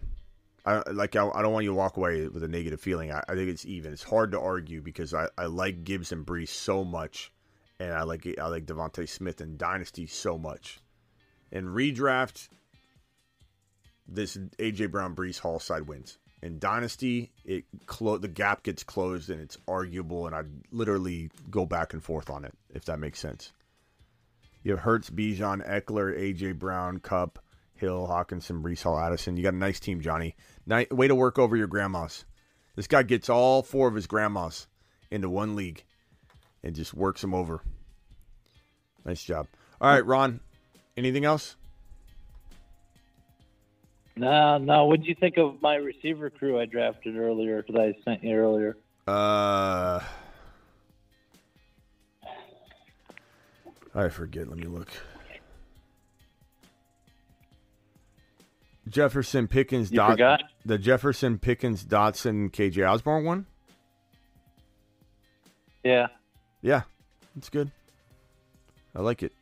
I like. I, I don't want you to walk away with a negative feeling. I, I think it's even. It's hard to argue because I, I like Gibbs and Breece so much, and I like I like DeVonta Smith and Dynasty so much. and redraft, this AJ Brown Breece Hall side wins. In Dynasty, it clo- the gap gets closed and it's arguable, and I literally go back and forth on it if that makes sense. You have Hurts, Bijan, Ekeler, AJ Brown, Kupp, Hill, Hockenson, Breece Hall, Addison. You got a nice team, Johnny. Way to work over your grandmas. This guy gets all four of his grandmas into one league and just works them over. Nice job. All right, Ron. Anything else? No, no. What did you think of my receiver crew I drafted earlier that I sent you earlier? Uh, I forget. Let me look. Jefferson Pickens You Dot forgot? the Jefferson Pickens Dotson KJ Osborne one. Yeah. Yeah, it's good. I like it.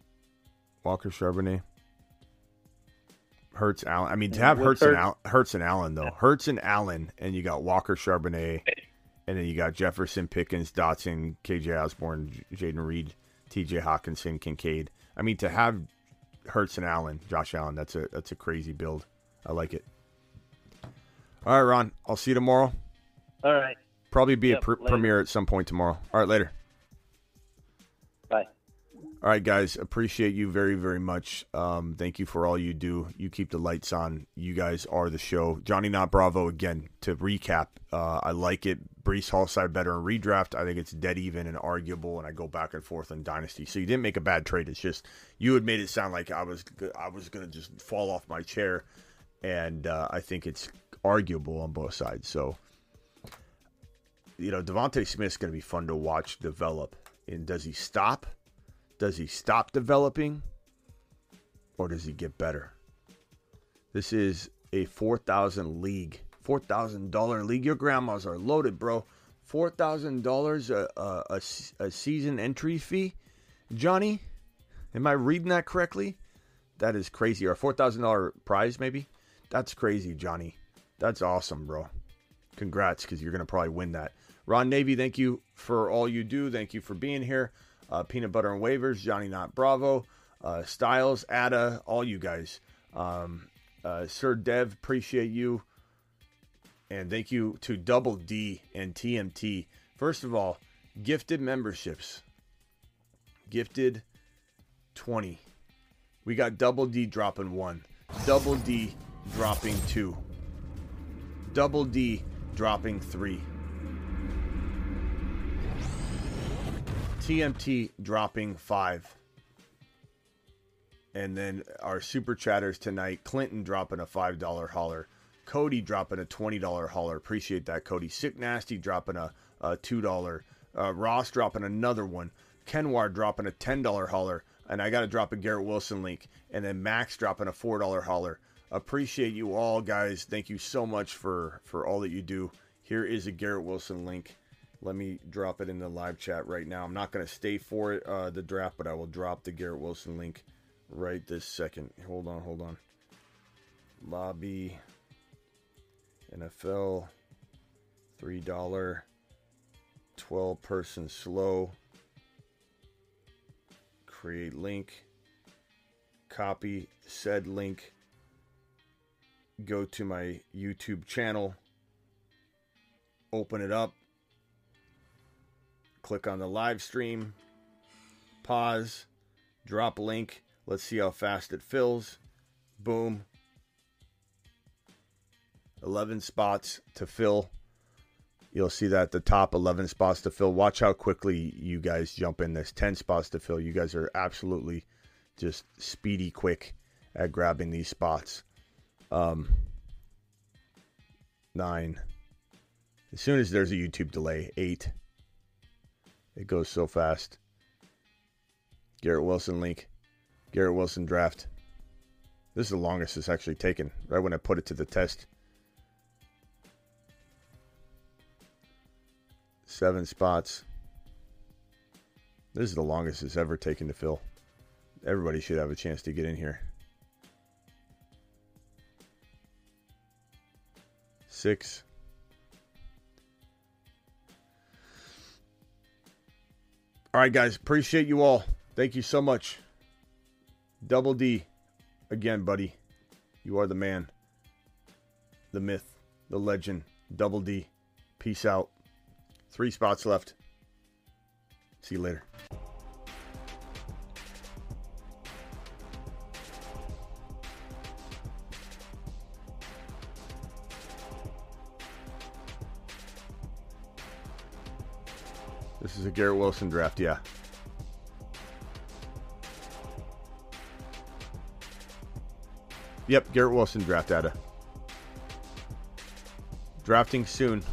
Walker Charbonnet. Hurts Allen. I mean, to have Hurts and, Hurts- Al- Hurts and Allen though. Hurts and Allen, and you got Walker Charbonnet, and then you got Jefferson Pickens, Dotson, KJ Osborne, J- Jayden Reed, T.J. Hockenson, Kincaid. I mean, to have Hurts and Allen, Josh Allen, that's a that's a crazy build. I like it. All right, Ron. I'll see you tomorrow. All right. Probably be Yep, a pr- premiere at some point tomorrow. All right, later. All right, guys. Appreciate you very, very much. Um, thank you for all you do. You keep the lights on. You guys are the show. Johnny Not Bravo again. To recap, uh, I like it. Breece Hall side better in redraft. I think it's dead even and arguable, and I go back and forth in dynasty. So you didn't make a bad trade. It's just you had made it sound like I was I was gonna just fall off my chair, and uh, I think it's arguable on both sides. So you know, DeVonta Smith's going to be fun to watch develop. And does he stop? Does he stop developing? Or does he get better? This is a 4,000 league. $4,000 league. Your grandmas are loaded, bro. $4,000 a, a, a season entry fee? Johnny, am I reading that correctly? That is crazy. Or a $4,000 prize, maybe? That's crazy, Johnny. That's awesome, bro. Congrats, because you're going to probably win that. Ron Navy, thank you for all you do. Thank you for being here. Uh, Peanut Butter and Waivers, Johnny Not Bravo, uh, Styles, Ada, all you guys. Um, uh, Sir Dev, appreciate you. And thank you to Double D and TMT. First of all, gifted memberships. Gifted 20. We got Double D dropping one. Double D dropping two. Double D dropping three. TMT dropping five. And then our super chatters tonight Clinton dropping a $5 holler. Cody dropping a $20 holler. Appreciate that, Cody. Sick Nasty dropping a, a $2. Uh, Ross dropping another one. Kenwar dropping a $10 holler. And I got to drop a Garrett Wilson link. And then Max dropping a $4 holler. Appreciate you all, guys. Thank you so much for for all that you do. Here is a Garrett Wilson link. Let me drop it in the live chat right now. I'm not going to stay for it, uh, the draft, but I will drop the Garrett Wilson link right this second. Hold on, hold on. Lobby NFL $3 12 person slow. Create link. Copy said link. Go to my YouTube channel. Open it up. Click on the live stream. Pause. Drop link. Let's see how fast it fills. Boom. 11 spots to fill. You'll see that the top 11 spots to fill. Watch how quickly you guys jump in this. 10 spots to fill. You guys are absolutely just speedy quick at grabbing these spots. Um, nine. As soon as there's a YouTube delay, eight. It goes so fast. Garrett Wilson link. Garrett Wilson draft. This is the longest it's actually taken, right when I put it to the test. Seven spots. This is the longest it's ever taken to fill. Everybody should have a chance to get in here. Six. All right, guys. Appreciate you all. Thank you so much. Double D. Again, buddy. You are the man. The myth. The legend. Double D. Peace out. Three spots left. See you later. A Garrett Wilson draft, yeah. Yep, Garrett Wilson draft data. Drafting soon.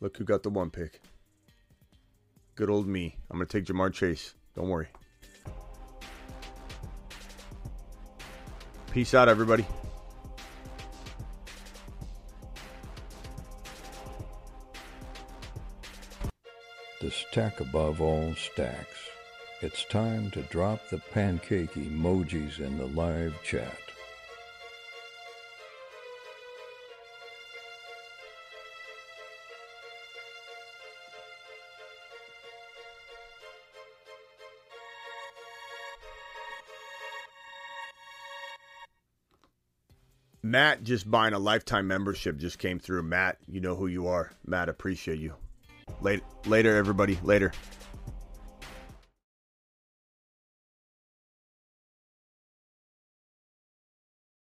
Look who got the one pick. Good old me. I'm going to take Ja'Marr Chase. Don't worry. Peace out, everybody. Stack above all stacks. It's time to drop the pancake emojis in the live chat. Matt just buying a lifetime membership just came through. Matt, you know who you are. Matt, appreciate you. Late, later, everybody. Later.